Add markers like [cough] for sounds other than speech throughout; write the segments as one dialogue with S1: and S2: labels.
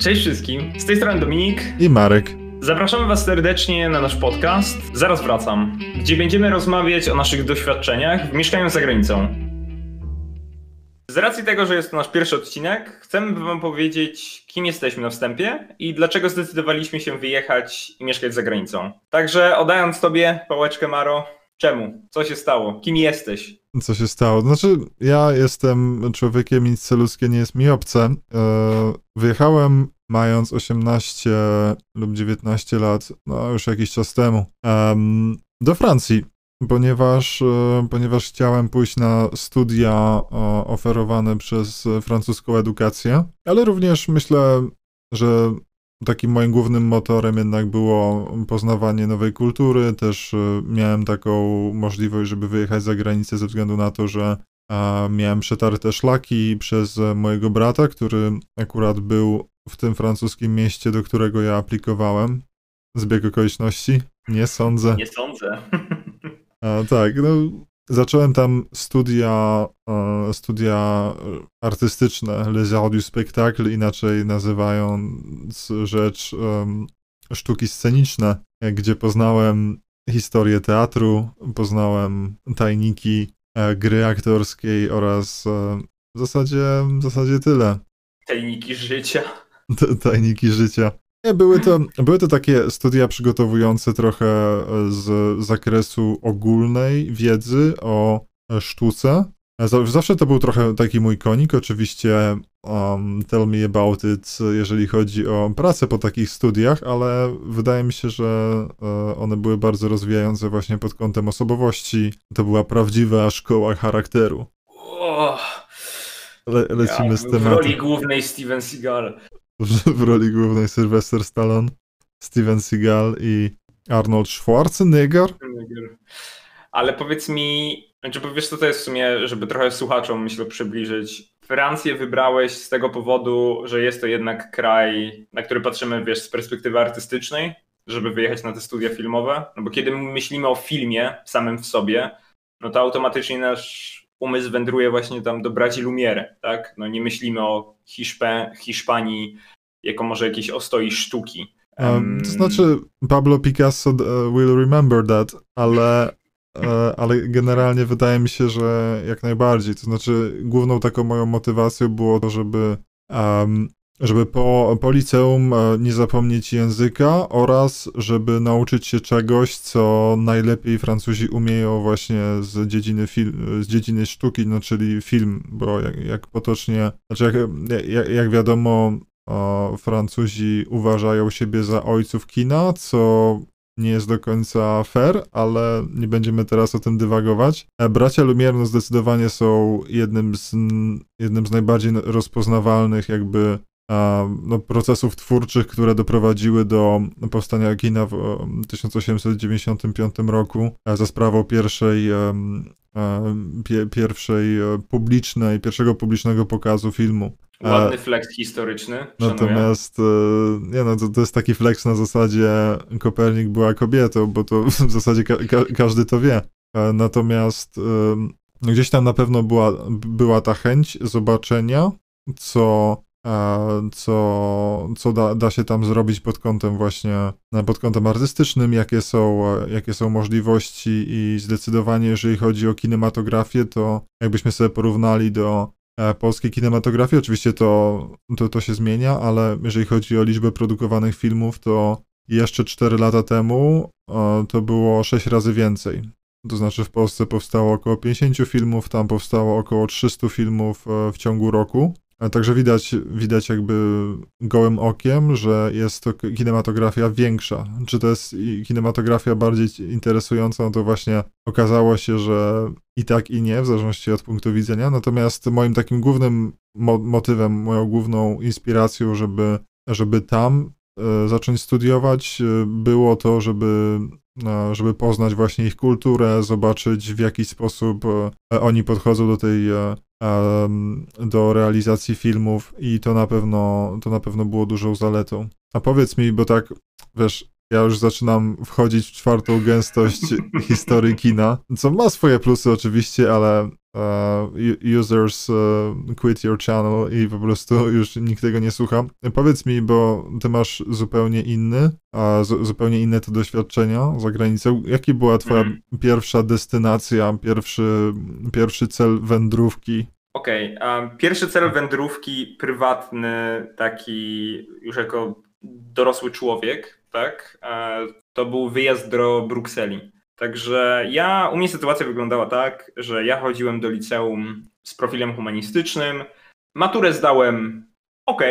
S1: Cześć wszystkim, z tej strony Dominik
S2: i Marek.
S1: Zapraszamy Was serdecznie na nasz podcast Zaraz wracam, gdzie będziemy rozmawiać o naszych doświadczeniach w mieszkaniu za granicą. Z racji tego, że jest to nasz pierwszy odcinek, chcemy Wam powiedzieć, kim jesteśmy na wstępie i dlaczego zdecydowaliśmy się wyjechać i mieszkać za granicą. Także oddając Tobie pałeczkę, Maro, czemu? Co się stało? Kim jesteś?
S2: Co się stało? Znaczy, ja jestem człowiekiem, nic ludzkie nie jest mi obce. E, wyjechałem mając 18 lub 19 lat, no już jakiś czas temu, do Francji, ponieważ, e, ponieważ chciałem pójść na studia oferowane przez francuską edukację, ale również myślę, że takim moim głównym motorem jednak było poznawanie nowej kultury. Też e, miałem taką możliwość, żeby wyjechać za granicę ze względu na to, że miałem przetarte szlaki przez mojego brata, który akurat był w tym francuskim mieście, do którego ja aplikowałem. Zbieg okoliczności? Nie sądzę.
S1: Nie sądzę.
S2: A, tak, no, zacząłem tam studia, e, studia artystyczne, Les Arts du Spectacle, inaczej nazywając rzecz sztuki sceniczne, gdzie poznałem historię teatru, poznałem tajniki e, gry aktorskiej oraz e, w zasadzie, w zasadzie tyle.
S1: Tajniki życia.
S2: tajniki życia. Nie, były to, były to takie studia przygotowujące trochę z zakresu ogólnej wiedzy o sztuce. Zawsze to był trochę taki mój konik, oczywiście um, tell me about it, jeżeli chodzi o pracę po takich studiach, ale wydaje mi się, że e, one były bardzo rozwijające właśnie pod kątem osobowości. To była prawdziwa szkoła charakteru.
S1: Oh.
S2: Le lecimy ja, z tematem. W
S1: roli głównej Steven Seagal
S2: w roli głównej Sylvester Stallone, Steven Seagal i Arnold Schwarzenegger.
S1: Ale powiedz mi, znaczy wiesz co to jest w sumie, żeby trochę słuchaczom myślę przybliżyć. Francję wybrałeś z tego powodu, że jest to jednak kraj, na który patrzymy wiesz z perspektywy artystycznej, żeby wyjechać na te studia filmowe. No bo kiedy myślimy o filmie samym w sobie, no to automatycznie nasz umysł wędruje właśnie tam do braci Lumiere, tak? No nie myślimy o Hiszpę, Hiszpanii jako może jakiejś ostoi sztuki.
S2: Um, to znaczy Pablo Picasso uh, will remember that, ale, uh, ale generalnie wydaje mi się, że jak najbardziej. To znaczy główną taką moją motywacją było to, żeby um, żeby po, po liceum e, nie zapomnieć języka oraz żeby nauczyć się czegoś, co najlepiej Francuzi umieją właśnie z dziedziny, fil, z dziedziny sztuki, no czyli film, bo jak, jak potocznie, znaczy jak, jak, jak wiadomo, o, Francuzi uważają siebie za ojców kina, co nie jest do końca fair, ale nie będziemy teraz o tym dywagować. E, bracia Lumière no zdecydowanie są jednym z, jednym z najbardziej rozpoznawalnych jakby no, procesów twórczych, które doprowadziły do powstania kina w 1895 roku za sprawą pierwszej, pie, pierwszej e, publicznej, pierwszego publicznego pokazu filmu.
S1: Ładny flex historyczny.
S2: Natomiast e, nie no, to, to jest taki flex na zasadzie Kopernik była kobietą, bo to [laughs] w zasadzie ka ka każdy to wie. E, natomiast no, gdzieś tam na pewno była, była ta chęć zobaczenia, co co, co da, da się tam zrobić pod kątem właśnie, pod kątem artystycznym, jakie są, jakie są możliwości i zdecydowanie jeżeli chodzi o kinematografię, to jakbyśmy sobie porównali do e, polskiej kinematografii, oczywiście to, to, to się zmienia, ale jeżeli chodzi o liczbę produkowanych filmów, to jeszcze 4 lata temu to było 6 razy więcej. To znaczy w Polsce powstało około 50 filmów, tam powstało około 300 filmów e, w ciągu roku. Także widać, widać jakby gołym okiem, że jest to kinematografia większa. Czy to jest kinematografia bardziej interesująca, no to właśnie okazało się, że i tak, i nie, w zależności od punktu widzenia. Natomiast moim takim głównym mo motywem, moją główną inspiracją, żeby, żeby tam e, zacząć studiować, e, było to, żeby e, żeby poznać właśnie ich kulturę, zobaczyć w jaki sposób e, oni podchodzą do tej e, do realizacji filmów i to na pewno, to na pewno było dużą zaletą. A powiedz mi, bo tak, wiesz, ja już zaczynam wchodzić w czwartą gęstość [laughs] historii kina, co ma swoje plusy oczywiście, ale users quit your channel i po prostu [laughs] już nikt tego nie słucha. Powiedz mi, bo ty masz zupełnie inny, zupełnie inne te doświadczenia za granicą. Jaki była twoja mm. pierwsza destynacja, pierwszy, pierwszy cel wędrówki?
S1: Okej, okay. pierwszy cel wędrówki prywatny, taki już jako dorosły człowiek, tak, to był wyjazd do Brukseli. Także ja, u mnie sytuacja wyglądała tak, że ja chodziłem do liceum z profilem humanistycznym. Maturę zdałem ok.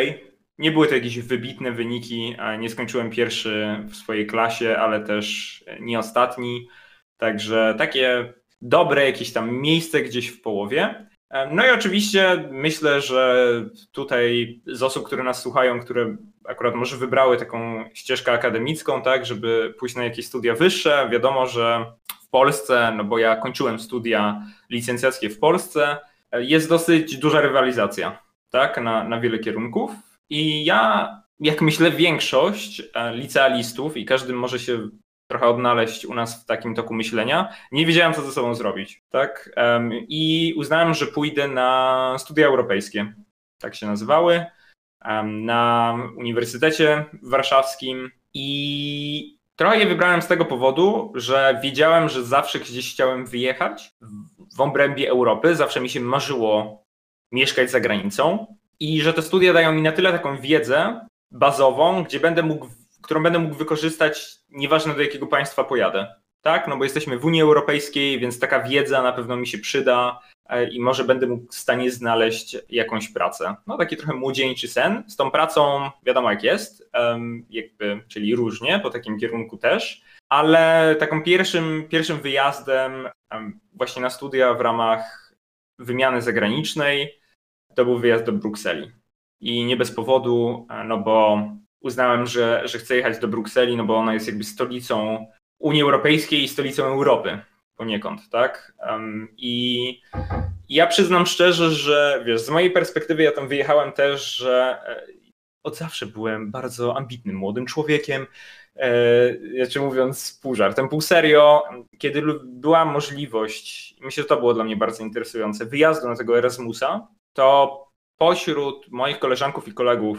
S1: Nie były to jakieś wybitne wyniki, nie skończyłem pierwszy w swojej klasie, ale też nie ostatni. Także takie dobre jakieś tam miejsce gdzieś w połowie. No i oczywiście myślę, że tutaj z osób, które nas słuchają, które akurat może wybrały taką ścieżkę akademicką, tak, żeby pójść na jakieś studia wyższe, wiadomo, że w Polsce, no bo ja kończyłem studia licencjackie w Polsce, jest dosyć duża rywalizacja, tak, na, na wiele kierunków. I ja, jak myślę, większość e, licealistów i każdy może się trochę odnaleźć u nas w takim toku myślenia. Nie wiedziałem, co ze sobą zrobić, tak? I uznałem, że pójdę na studia europejskie, tak się nazywały, na Uniwersytecie Warszawskim. I trochę je wybrałem z tego powodu, że wiedziałem, że zawsze gdzieś chciałem wyjechać w obrębie Europy, zawsze mi się marzyło mieszkać za granicą. I że te studia dają mi na tyle taką wiedzę bazową, gdzie będę mógł którą będę mógł wykorzystać, nieważne do jakiego państwa pojadę. Tak, no bo jesteśmy w Unii Europejskiej, więc taka wiedza na pewno mi się przyda e, i może będę mógł w stanie znaleźć jakąś pracę. No taki trochę młodzieńczy sen. Z tą pracą wiadomo jak jest, jakby, czyli różnie, po takim kierunku też, ale taką pierwszym, pierwszym wyjazdem właśnie na studia w ramach wymiany zagranicznej to był wyjazd do Brukseli. I nie bez powodu, e, no bo uznałem, że, że chcę jechać do Brukseli, no bo ona jest jakby stolicą Unii Europejskiej i stolicą Europy poniekąd, tak? Um, I ja przyznam szczerze, że wiesz, z mojej perspektywy ja tam wyjechałem też, że e, od zawsze byłem bardzo ambitnym młodym człowiekiem, znaczy mówiąc pół żartem, pół serio, kiedy była możliwość, myślę, że to było dla mnie bardzo interesujące, wyjazdu na tego Erasmusa, to pośród moich koleżanków i kolegów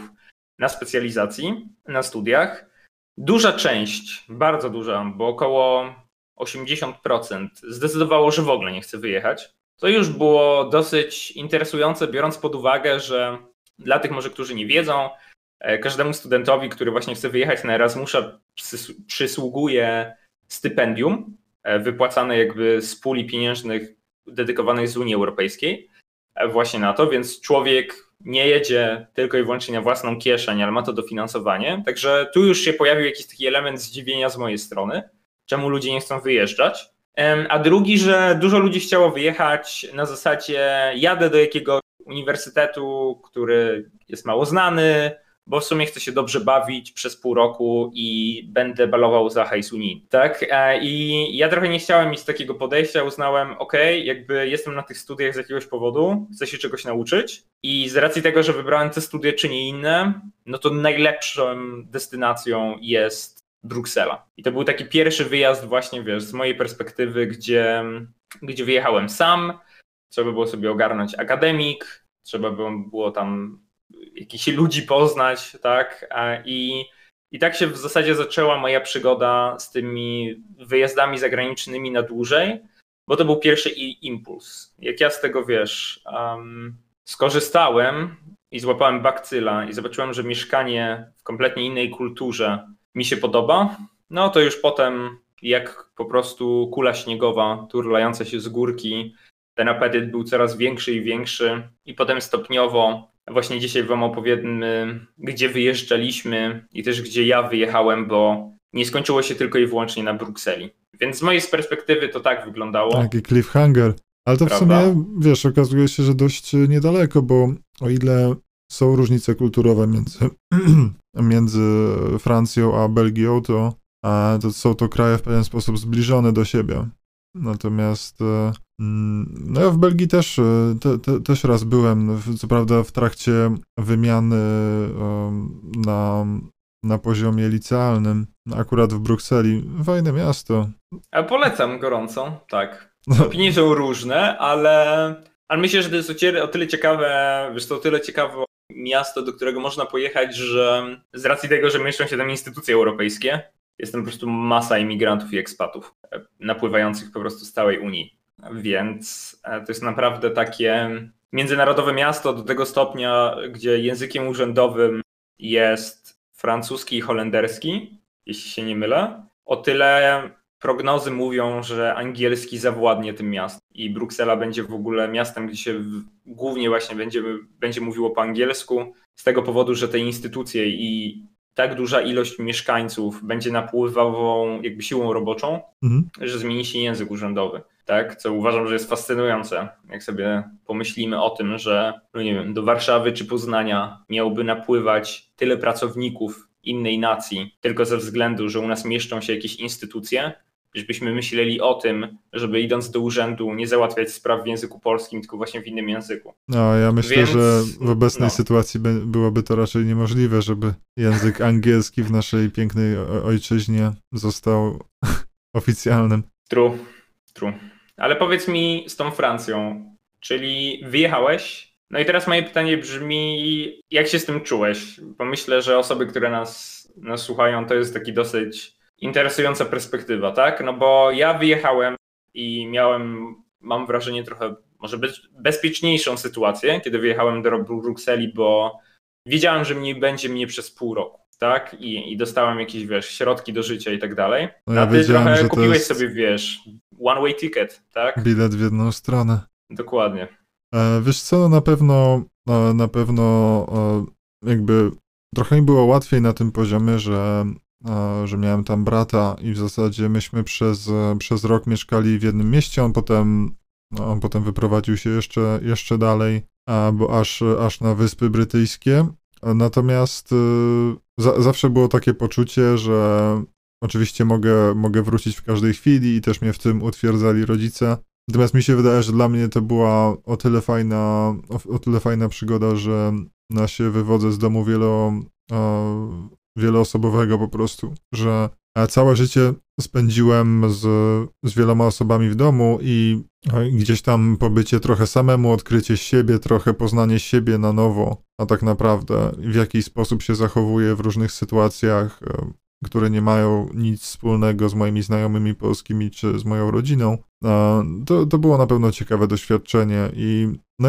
S1: na specjalizacji, na studiach. Duża część, bardzo duża, bo około 80% zdecydowało, że w ogóle nie chce wyjechać. To już było dosyć interesujące, biorąc pod uwagę, że dla tych może, którzy nie wiedzą, e, każdemu studentowi, który właśnie chce wyjechać na Erasmusa, przysługuje stypendium e, wypłacane jakby z puli pieniężnych dedykowanej z Unii Europejskiej e, właśnie na to, więc człowiek nie jedzie tylko i wyłącznie na własną kieszeń, ale ma to dofinansowanie. Także tu już się pojawił jakiś taki element zdziwienia z mojej strony, czemu ludzie nie chcą wyjeżdżać. A drugi, że dużo ludzi chciało wyjechać na zasadzie jadę do jakiegoś uniwersytetu, który jest mało znany, bo w sumie chcę się dobrze bawić przez pół roku i będę balował za hajs unijny, tak? E, I ja trochę nie chciałem mieć takiego podejścia, uznałem, ok, jakby jestem na tych studiach z jakiegoś powodu, chcę się czegoś nauczyć i z racji tego, że wybrałem te studia czy nie inne, no to najlepszą destynacją jest Bruksela. I to był taki pierwszy wyjazd właśnie, wiesz, z mojej perspektywy, gdzie, gdzie wyjechałem sam, trzeba było sobie ogarnąć akademik, trzeba było tam jakichś ludzi poznać, tak? I, I tak się w zasadzie zaczęła moja przygoda z tymi wyjazdami zagranicznymi na dłużej, bo to był pierwszy impuls. Jak ja z tego wiesz, um, skorzystałem i złapałem bakcyla i zobaczyłem, że mieszkanie w kompletnie innej kulturze mi się podoba, no to już potem jak po prostu kula śniegowa turlająca się z górki, ten apetyt był coraz większy i większy i potem stopniowo Właśnie dzisiaj Wam opowiemy, gdzie wyjeżdżaliśmy i też gdzie ja wyjechałem, bo nie skończyło się tylko i wyłącznie na Brukseli. Więc z mojej perspektywy to tak wyglądało.
S2: Taki cliffhanger. Ale to w Prawda? sumie, wiesz, okazuje się, że dość niedaleko, bo o ile są różnice kulturowe między, [clears throat] między Francją a Belgią, to, to są to kraje w pewien sposób zbliżone do siebie. Natomiast e, no ja w Belgii też, e, te, te, też raz byłem, co prawda w trakcie wymiany na, na poziomie licealnym, akurat w Brukseli. Fajne miasto.
S1: A polecam gorąco, tak. [laughs] Opinie są różne, ale, ale myślę, że to jest o tyle ciekawe, wiesz, to o tyle ciekawe miasto, do którego można pojechać, że z racji tego, że mieszczą się tam instytucje europejskie, jest tam po prostu masa imigrantów i ekspatów e, napływających po prostu z całej Unii. Więc e, to jest naprawdę takie międzynarodowe miasto do tego stopnia, gdzie językiem urzędowym jest francuski i holenderski, jeśli się nie mylę. O tyle prognozy mówią, że angielski zawładnie tym miastem i Bruksela będzie w ogóle miastem, gdzie się głównie właśnie będzie, będzie mówiło po angielsku, z tego powodu, że te instytucje i tak duża ilość mieszkańców będzie napływową jakby siłą roboczą, mhm. że zmieni się język urzędowy. Tak, co uważam, że jest fascynujące, jak sobie pomyślimy o tym, że no nie wiem, do Warszawy czy Poznania miałby napływać tyle pracowników innej nacji, tylko ze względu, że u nas mieszczą się jakieś instytucje, żebyśmy myśleli o tym, żeby idąc do urzędu nie załatwiać spraw w języku polskim, tylko właśnie w innym języku.
S2: No, ja myślę, Więc, że w obecnej no. sytuacji byłoby to raczej niemożliwe, żeby język angielski w naszej pięknej ojczyźnie został [laughs] oficjalnym.
S1: True, true. Ale powiedz mi z tą Francją, czyli wyjechałeś, no i teraz moje pytanie brzmi, jak się z tym czułeś? Bo myślę, że osoby, które nas, nas słuchają, to jest taki dosyć interesująca perspektywa, tak? No bo ja wyjechałem i miałem, mam wrażenie, trochę może być bezpieczniejszą sytuację, kiedy wyjechałem do Brukseli, bo wiedziałem, że mnie będzie mnie przez pół roku, tak? I, i dostałem jakieś, wiesz, środki do życia i tak dalej. No ja A ty trochę kupiłeś sobie, wiesz, one way ticket, tak?
S2: Bilet w jedną stronę.
S1: Dokładnie.
S2: E, wiesz co, na pewno, e, na pewno e, jakby trochę mi było łatwiej na tym poziomie, że że miałem tam brata i w zasadzie myśmy przez, przez rok mieszkali w jednym mieście, on potem, no, on potem wyprowadził się jeszcze, jeszcze dalej, bo aż, aż na Wyspy Brytyjskie. Natomiast za, zawsze było takie poczucie, że oczywiście mogę, mogę wrócić w każdej chwili i też mnie w tym utwierdzali rodzice. Natomiast mi się wydaje, że dla mnie to była o tyle fajna, o, o tyle fajna przygoda, że na się wywodzę z domu wielo, wieloosobowego po prostu, że całe życie spędziłem z, z wieloma osobami w domu i gdzieś tam pobycie trochę samemu, odkrycie siebie, trochę poznanie siebie na nowo, a tak naprawdę w jaki sposób się zachowuję w różnych sytuacjach, e, które nie mają nic wspólnego z moimi znajomymi polskimi czy z moją rodziną. To, to było na pewno ciekawe doświadczenie i no,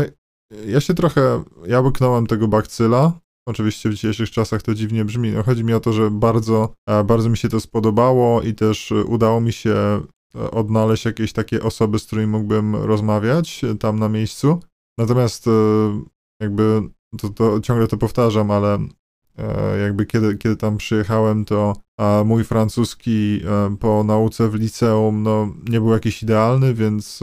S2: ja się trochę, ja łyknąłem tego bakcyla, Oczywiście w dzisiejszych czasach to dziwnie brzmi. No, chodzi mi o to, że bardzo, e, bardzo mi się to spodobało i też udało mi się e, odnaleźć jakieś takie osoby, z którymi mógłbym rozmawiać e, tam na miejscu. Natomiast jakby to, to ciągle to powtarzam, ale jakby kiedy, kiedy tam przyjechałem, to mój francuski po nauce w liceum no, nie był jakiś idealny, więc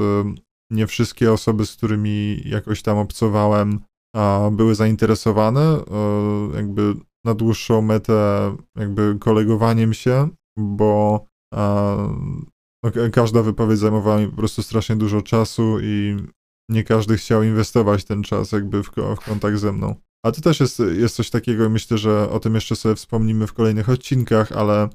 S2: nie wszystkie osoby, z którymi jakoś tam obcowałem, były zainteresowane e, jakby na dłuższą metę jakby kolegowaniem się, bo no, każda wypowiedź zajmowała mi po prostu strasznie dużo czasu i nie każdy chciał inwestować ten czas jakby w, w kontakt ze mną. A to też jest, jest coś takiego myślę, że o tym jeszcze sobie wspomnimy w kolejnych odcinkach, ale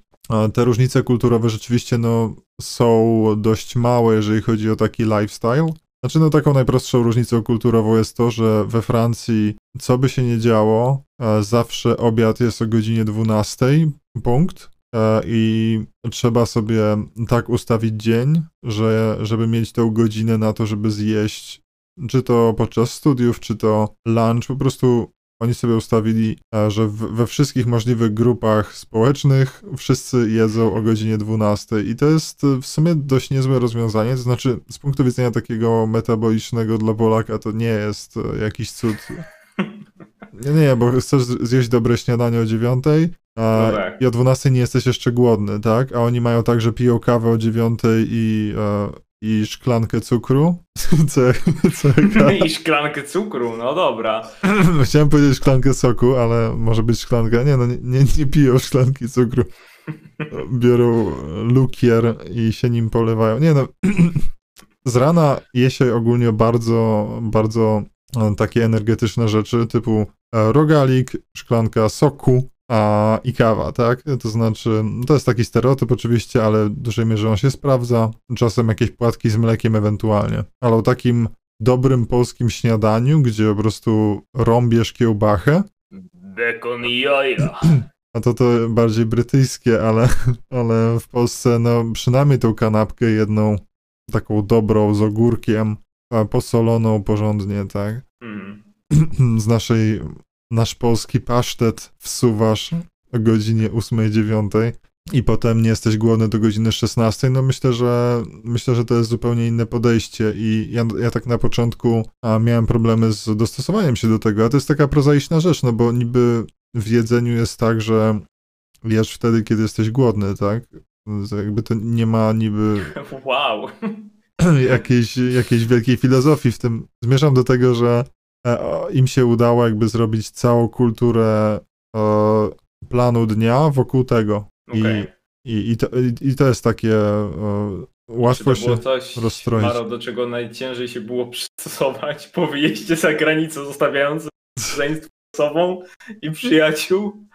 S2: te różnice kulturowe rzeczywiście no, są dość małe, jeżeli chodzi o taki lifestyle. Znaczy, no taką najprostszą różnicą kulturową jest to, że we Francji, co by się nie działo, e, zawsze obiad jest o godzinie 12, punkt. E, I trzeba sobie tak ustawić dzień, że, żeby mieć tę godzinę na to, żeby zjeść, czy to podczas studiów, czy to lunch, po prostu oni sobie ustawili, e, że we wszystkich możliwych grupach społecznych wszyscy jedzą o godzinie 12 i to jest e, w sumie dość niezłe rozwiązanie, to znaczy z punktu widzenia takiego metabolicznego dla Polaka to nie jest e, jakiś cud. Nie, nie, bo chcesz zjeść dobre śniadanie o 9, a no tak. i o 12 nie jesteś jeszcze głodny, tak? A oni mają tak, że piją kawę o 9 i i szklankę cukru. [laughs]
S1: Co, co, [laughs] I szklankę cukru, no dobra. [laughs]
S2: Chciałem powiedzieć szklankę soku, ale może być szklanka. Nie, no nie, nie, nie piją szklanki cukru. Biorą lukier i się nim polewają. Nie no, [clears throat] z rana je się ogólnie bardzo, bardzo e, takie energetyczne rzeczy typu e, rogalik, szklanka soku, a, i kawa, tak? To znaczy, to jest taki stereotyp oczywiście, ale w dużej mierze on się sprawdza. Czasem jakieś płatki z mlekiem ewentualnie. Ale o takim dobrym polskim śniadaniu, gdzie po prostu rąbiesz kiełbachę.
S1: Bekon i jaja.
S2: A to to bardziej brytyjskie, ale, ale w Polsce no przynajmniej tą kanapkę jedną taką dobrą z ogórkiem, posoloną porządnie, tak? Mm. [clears throat] Z naszej, nasz polski pasztet wsuwasz o godzinie 8-9 i potem nie jesteś głodny do godziny 16, no myślę, że myślę, że to jest zupełnie inne podejście i ja, ja tak na początku miałem problemy z dostosowaniem się do tego, a to jest taka prozaiczna rzecz, no bo niby w jedzeniu jest tak, że jesz wtedy, kiedy jesteś głodny, tak? Jakby to nie ma niby...
S1: Wow! [clears throat]
S2: Jakiejś, jakiejś wielkiej filozofii w tym. Zmierzam do tego, że im się udało jakby zrobić całą kulturę e, planu dnia wokół tego. Okay. I, i, i, to, I to jest takie e, łatwo się coś, rozstroić.
S1: Maro, do czego najciężej się było przystosować [laughs] po wyjeździe za granicę, zostawiając rodzeństwo sobą i przyjaciół,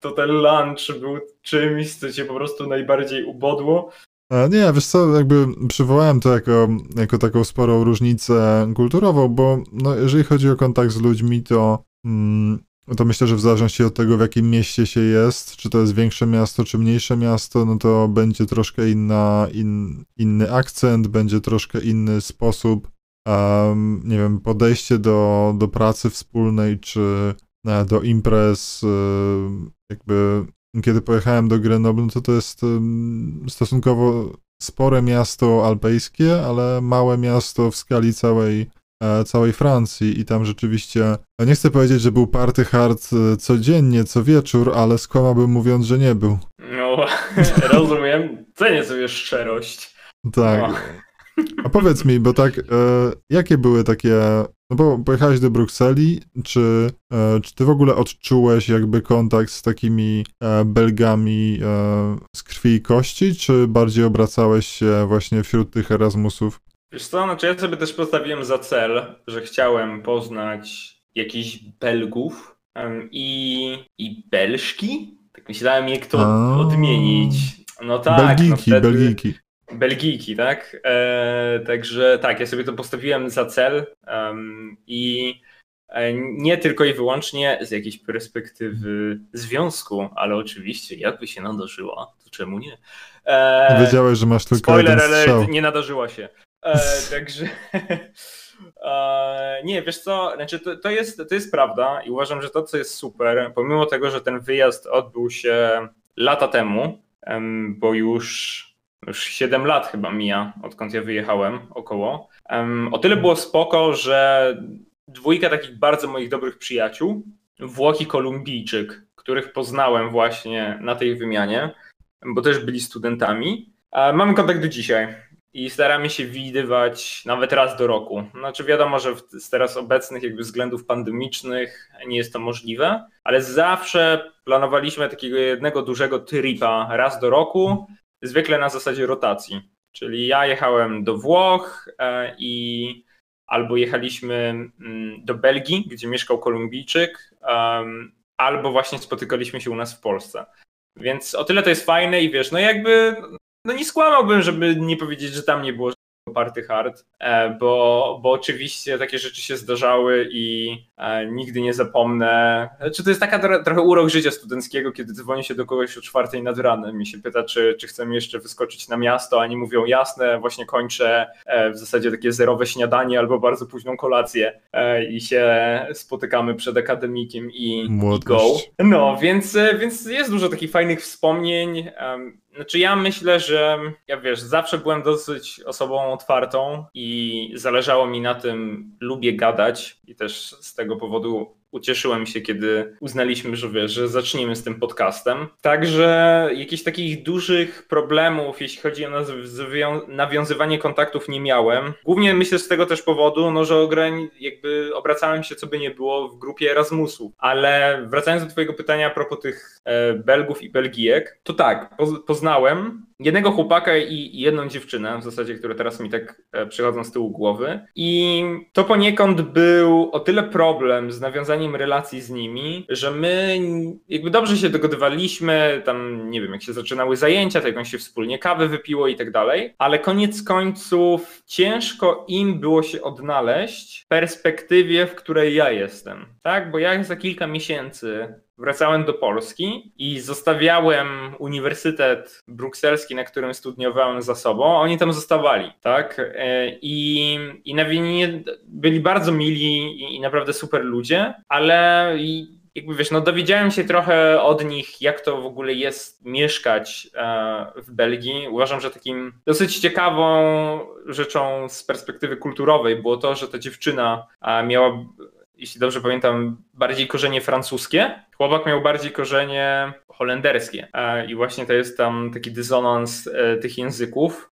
S1: to ten lunch był czymś, co cię po prostu najbardziej ubodło.
S2: Nie, wiesz co, jakby przywołałem to jako, jako taką sporą różnicę kulturową, bo no, jeżeli chodzi o kontakt z ludźmi, to mm, to myślę, że w zależności od tego, w jakim mieście się jest, czy to jest większe miasto, czy mniejsze miasto, no to będzie troszkę inna, in, inny akcent, będzie troszkę inny sposób, um, nie wiem, podejście do, do pracy wspólnej, czy e, do imprez, e, jakby kiedy pojechałem do Grenoble, no to to jest stosunkowo spore miasto alpejskie, ale małe miasto w skali całej E, całej Francji i tam rzeczywiście, no nie chcę powiedzieć, że był party hard e, codziennie, co wieczór, ale skłamałbym mówiąc, że nie był.
S1: No, [laughs] rozumiem. Cenię sobie szczerość.
S2: Tak. No. A powiedz mi, bo tak, e, jakie były takie, no bo pojechałeś do Brukseli, czy, e, czy ty w ogóle odczułeś jakby kontakt z takimi e, Belgami e, z krwi i kości, czy bardziej obracałeś się właśnie wśród tych Erasmusów?
S1: Wiesz co, znaczy ja sobie też postawiłem za cel, że chciałem poznać jakichś Belgów i, i Belżki. Tak myślałem, jak to A. odmienić. No tak.
S2: Belgijki, no wtedy... Belgijki.
S1: Belgijki, tak? E, także tak, ja sobie to postawiłem za cel um, i e, nie tylko i wyłącznie z jakiejś perspektywy związku, ale oczywiście jakby się nadarzyła, to czemu nie?
S2: E, Wiedziałeś, że masz tylko Spoiler, jeden strzał. ale
S1: nie nadarzyła się. E, [laughs] także e, nie, wiesz co, znaczy to, to, jest, to jest prawda i uważam, że to, co jest super, pomimo tego, że ten wyjazd odbył się lata temu, bo już, już 7 lat chyba mija, odkąd ja wyjechałem około, o tyle było spoko, że dwójka takich bardzo moich dobrych przyjaciół, Włoch i Kolumbijczyk, których poznałem właśnie na tej wymianie, bo też byli studentami, mamy kontakt do dzisiaj i staramy się widywać nawet raz do roku. Znaczy wiadomo, że z teraz obecnych jakby względów pandemicznych nie jest to możliwe, ale zawsze planowaliśmy takiego jednego dużego tripa raz do roku, zwykle na zasadzie rotacji. Czyli ja jechałem do Włoch e, i albo jechaliśmy mm, do Belgii, gdzie mieszkał Kolumbijczyk, albo właśnie spotykaliśmy się u nas w Polsce. Więc o tyle to jest fajne i wiesz, no jakby no nie skłamałbym, żeby nie powiedzieć, że tam nie było party hard, e, bo, bo oczywiście takie rzeczy się zdarzały i e, nigdy nie zapomnę. Czy to jest taka trochę urok życia studenckiego, kiedy dzwoni się do kogoś o czwartej nad ranem i się pyta, czy, czy chcemy jeszcze wyskoczyć na miasto, a oni mówią jasne, właśnie kończę e, w zasadzie takie zerowe śniadanie albo bardzo późną kolację i się spotykamy przed akademikiem i, i go. No, więc, więc jest dużo takich fajnych wspomnień. Znaczy ja myślę, że ja wiesz, zawsze byłem dosyć osobą otwartą i zależało mi na tym, lubię gadać i też z tego powodu ucieszyłem się, kiedy uznaliśmy, że wiesz, że zaczniemy z tym podcastem. Także jakichś takich dużych problemów, jeśli chodzi o nawiązywanie kontaktów, nie miałem. Głównie myślę z tego też powodu, no, że jakby obracałem się, co by nie było, w grupie Erasmusu. Ale wracając do Twojego pytania a propos tych e, Belgów i Belgijek, to tak, poznałem jednego chłopaka i jedną dziewczynę, w zasadzie, które teraz mi tak e, przychodzą z tyłu głowy. I to poniekąd był o tyle problem z nawiązaniem relacji z nimi, że my jakby dobrze się dogadywaliśmy, tam nie wiem, jak się zaczynały zajęcia, to jakąś się wspólnie kawę wypiło i tak dalej, ale koniec końców ciężko im było się odnaleźć w perspektywie, w której ja jestem, tak? Bo ja za kilka miesięcy wracałem do Polski i zostawiałem uniwersytet brukselski, na którym studiowałem za sobą, oni tam zostawali, tak? E, I, i na Wieninie byli bardzo mili i, i naprawdę super ludzie, ale jakby wiesz, no dowiedziałem się trochę od nich, jak to w ogóle jest mieszkać e, w Belgii. Uważam, że takim dosyć ciekawą rzeczą z perspektywy kulturowej było to, że ta dziewczyna miała jeśli dobrze pamiętam, bardziej korzenie francuskie. Chłopak miał bardziej korzenie holenderskie. I właśnie to jest tam taki dysonans e, tych języków.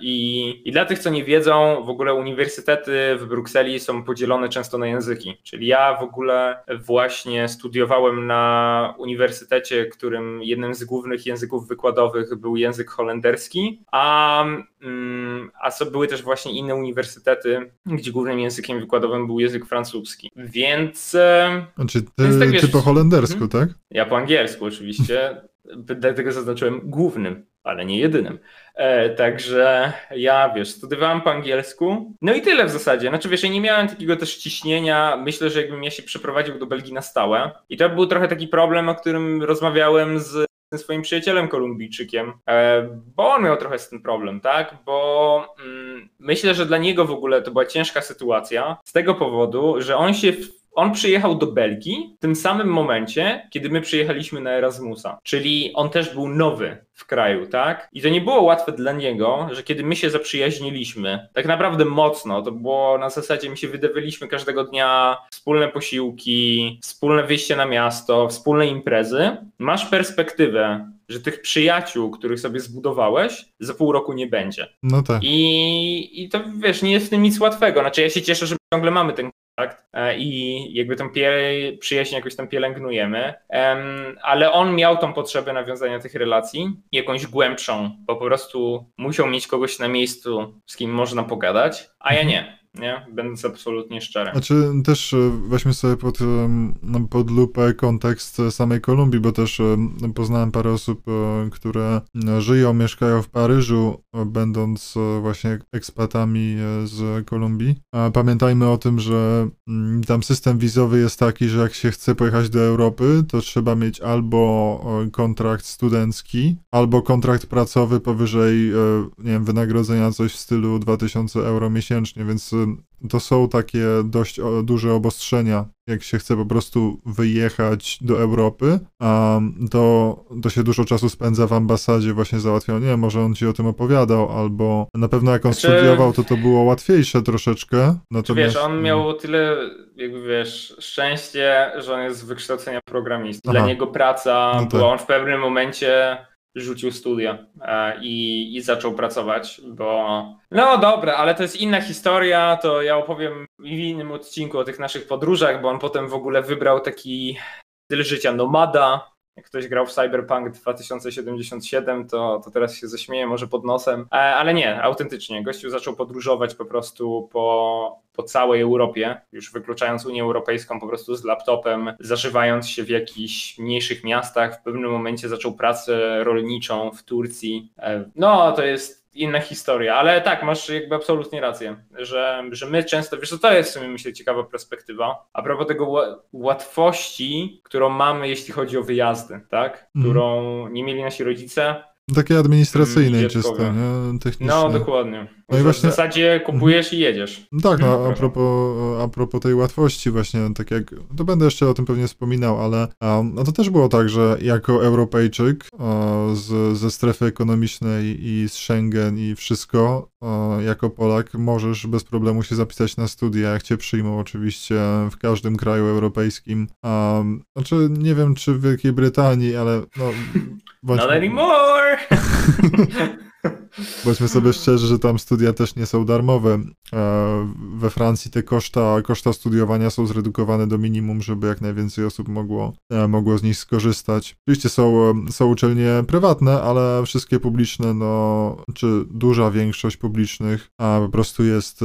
S1: I, I dla tych, co nie wiedzą, w ogóle uniwersytety w Brukseli są podzielone często na języki. Czyli ja w ogóle właśnie studiowałem na uniwersytecie, którym jednym z głównych języków wykładowych był język holenderski, a, mm, a co były też właśnie inne uniwersytety, gdzie głównym językiem wykładowym był język francuski. Więc.
S2: Znaczy, ty, więc tak, wiesz, ty po holendersku, hmm? tak?
S1: Ja po angielsku oczywiście. Dlatego zaznaczyłem głównym, ale nie jedynym. E, także ja, wiesz, studiowałem po angielsku. No i tyle w zasadzie. Znaczy, wiesz, ja nie miałem takiego też ciśnienia. Myślę, że jakbym ja się przeprowadził do Belgii na stałe. I to był trochę taki problem, o którym rozmawiałem z swoim przyjacielem Kolumbijczykiem, e, bo on miał trochę z tym problem, tak? Bo mm, myślę, że dla niego w ogóle to była ciężka sytuacja z tego powodu, że on się on przyjechał do Belgii w tym samym momencie, kiedy my przyjechaliśmy na Erasmusa. Czyli on też był nowy w kraju, tak? I to nie było łatwe dla niego, że kiedy my się zaprzyjaźniliśmy, tak naprawdę mocno, to było na zasadzie, my się wydawaliśmy każdego dnia wspólne posiłki, wspólne wyjście na miasto, wspólne imprezy. Masz perspektywę, że tych przyjaciół, których sobie zbudowałeś, za pół roku nie będzie.
S2: No tak.
S1: I, I to wiesz, nie jest w tym nic łatwego. Znaczy, ja się cieszę, że ciągle mamy ten kontakt e, i jakby tą przyjaźń jakoś tam pielęgnujemy, ale on miał tą potrzebę nawiązania tych relacji, jakąś głębszą, bo po prostu musiał mieć kogoś na miejscu, z kim można pogadać, a ja nie nie? Będąc absolutnie szczery.
S2: Znaczy też e, weźmy sobie pod, no, pod lupę kontekst samej Kolumbii, bo też poznałem parę osób, e, które żyją, mieszkają w Paryżu, e, będąc właśnie ekspatami z Kolumbii. Pamiętajmy o tym, że mm, tam system wizowy jest taki, że jak się chce pojechać do Europy, to trzeba mieć albo kontrakt studencki, albo kontrakt pracowy powyżej, nie wiem, wynagrodzenia coś w stylu 2000 euro miesięcznie, więc to są takie dość duże obostrzenia, jak się chce po prostu wyjechać do Europy, to, to się dużo czasu spędza w ambasadzie właśnie załatwiał, nie może on ci o tym opowiadał, albo na pewno jak on znaczy... studiował, to to było łatwiejsze troszeczkę.
S1: Natomiast... Wiesz, on miał tyle, jakby wiesz, szczęście, że on jest z wykształcenia programisty. Dla niego praca no tak. była, on w pewnym momencie rzucił studia e, i, i zaczął pracować, bo no dobra, ale to jest inna historia, to ja opowiem w innym odcinku o tych naszych podróżach, bo on potem w ogóle wybrał taki styl życia nomada, jak ktoś grał w Cyberpunk 2077, to, to teraz się zaśmieje może pod nosem, e, ale nie, autentycznie. Gościu zaczął podróżować po prostu po, po całej Europie, już wykluczając Unię Europejską po prostu z laptopem, zażywając się w jakichś mniejszych miastach. W pewnym momencie zaczął pracę rolniczą w Turcji. E, no, to jest inna historia, ale tak, masz jakby absolutnie rację, że, że my często, wiesz, to jest w sumie myślę ciekawa perspektywa, a propos tego łatwości, którą mamy, jeśli chodzi o wyjazdy, tak, mm. którą nie mieli nasi rodzice,
S2: takie administracyjne mm, czysto, nie? Techniczne.
S1: No, dokładnie. No i właśnie... W zasadzie kupujesz i jedziesz.
S2: Tak, no, a, propos, a propos tej łatwości właśnie, tak jak, to będę jeszcze o tym pewnie wspominał, ale no to też było tak, że jako Europejczyk z, ze strefy ekonomicznej i z Schengen i wszystko, jako Polak możesz bez problemu się zapisać na studia, jak cię przyjmą oczywiście w każdym kraju europejskim. Znaczy, nie wiem czy w Wielkiej Brytanii, ale no...
S1: Not anymore! [laughs]
S2: bądźmy sobie szczerzy, że tam studia też nie są darmowe. We Francji te koszta, koszta studiowania są zredukowane do minimum, żeby jak najwięcej osób mogło, mogło z nich skorzystać. Oczywiście są, są uczelnie prywatne, ale wszystkie publiczne, no, czy duża większość publicznych, a po prostu jest,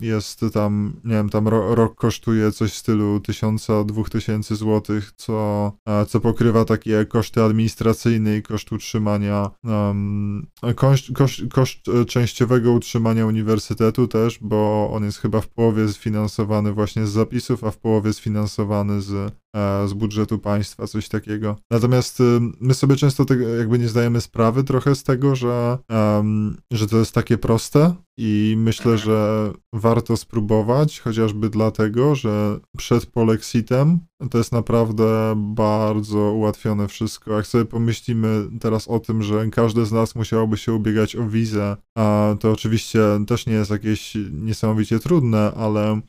S2: jest tam, nie wiem, tam rok kosztuje coś w stylu tysiąca, dwóch tysięcy złotych, co, co pokrywa takie koszty administracyjne i koszt utrzymania, um, koszt, koszt, koszt częściowego utrzymania uniwersytetu też, bo on jest chyba w połowie sfinansowany właśnie z zapisów, a w połowie sfinansowany z, e, z budżetu państwa, coś takiego. Natomiast my sobie często tego jakby nie zdajemy sprawy trochę z tego, że, um, że to jest takie proste i myślę, że warto spróbować, chociażby dlatego, że przed polexitem to jest naprawdę bardzo ułatwione wszystko. Jak sobie pomyślimy teraz o tym, że każdy z nas musiałoby się ubiegać o wizę, a to oczywiście też nie jest jakieś niesamowicie trudne, ale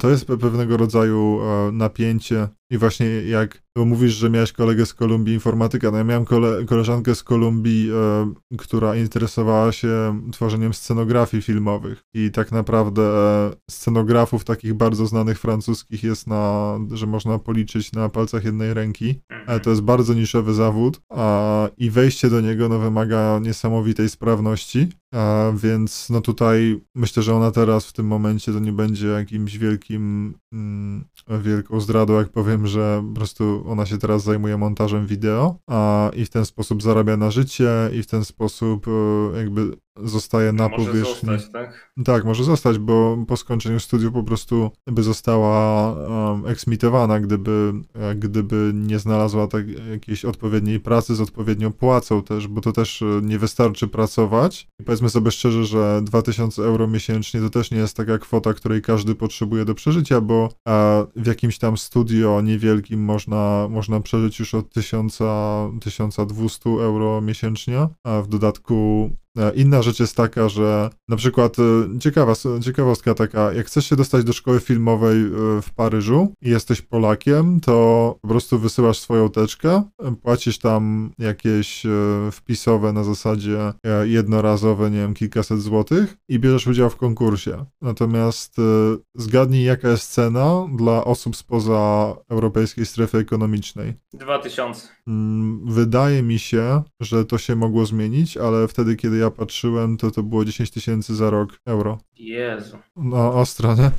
S2: to jest pewnego rodzaju e, napięcie i właśnie jak mówisz, że miałeś kolegę z Kolumbii informatyka, no ja miałem kole, koleżankę z Kolumbii, e, która interesowała się tworzeniem scenografii filmowych i tak naprawdę e, scenografów takich bardzo znanych francuskich jest na, że można policzyć na palcach jednej ręki. E, to jest bardzo niszowy zawód a, i wejście do niego no, wymaga niesamowitej sprawności, a, więc no tutaj myślę, że ona teraz w tym momencie to nie będzie jakimś wielkim, mm, wielką zdradą, jak powiem, że po prostu ona się teraz zajmuje montażem wideo a, i w ten sposób zarabia na życie i w ten sposób e, jakby zostaje na może powierzchni.
S1: Zostać, tak?
S2: tak, może zostać, bo po skończeniu studiów po prostu by została um, eksmitowana, gdyby, e, gdyby nie znalazła tak, jakiejś odpowiedniej pracy z odpowiednią płacą też, bo to też e, nie wystarczy pracować. I powiedzmy sobie szczerze, że 2000 euro miesięcznie to też nie jest taka kwota, której każdy potrzebuje do przeżycia, bo a, w jakimś tam studio niewielkim można, można przeżyć już od 1000, 1200 euro miesięcznie, a w dodatku E, inna rzecz jest taka, że na przykład e, ciekawa, ciekawostka taka, jak chcesz się dostać do szkoły filmowej e, w Paryżu i jesteś Polakiem, to po prostu wysyłasz swoją teczkę, płacisz tam jakieś wpisowe na zasadzie jednorazowe, nie wiem, kilkaset złotych i bierzesz udział w konkursie. Natomiast zgadnij, jaka jest cena dla osób spoza europejskiej strefy ekonomicznej.
S1: 2000.
S2: Mm, wydaje mi się, że to się mogło zmienić, ale wtedy, kiedy ja patrzyłem, to to było 10 tysięcy za rok euro.
S1: Jezu.
S2: No, ostro, nie?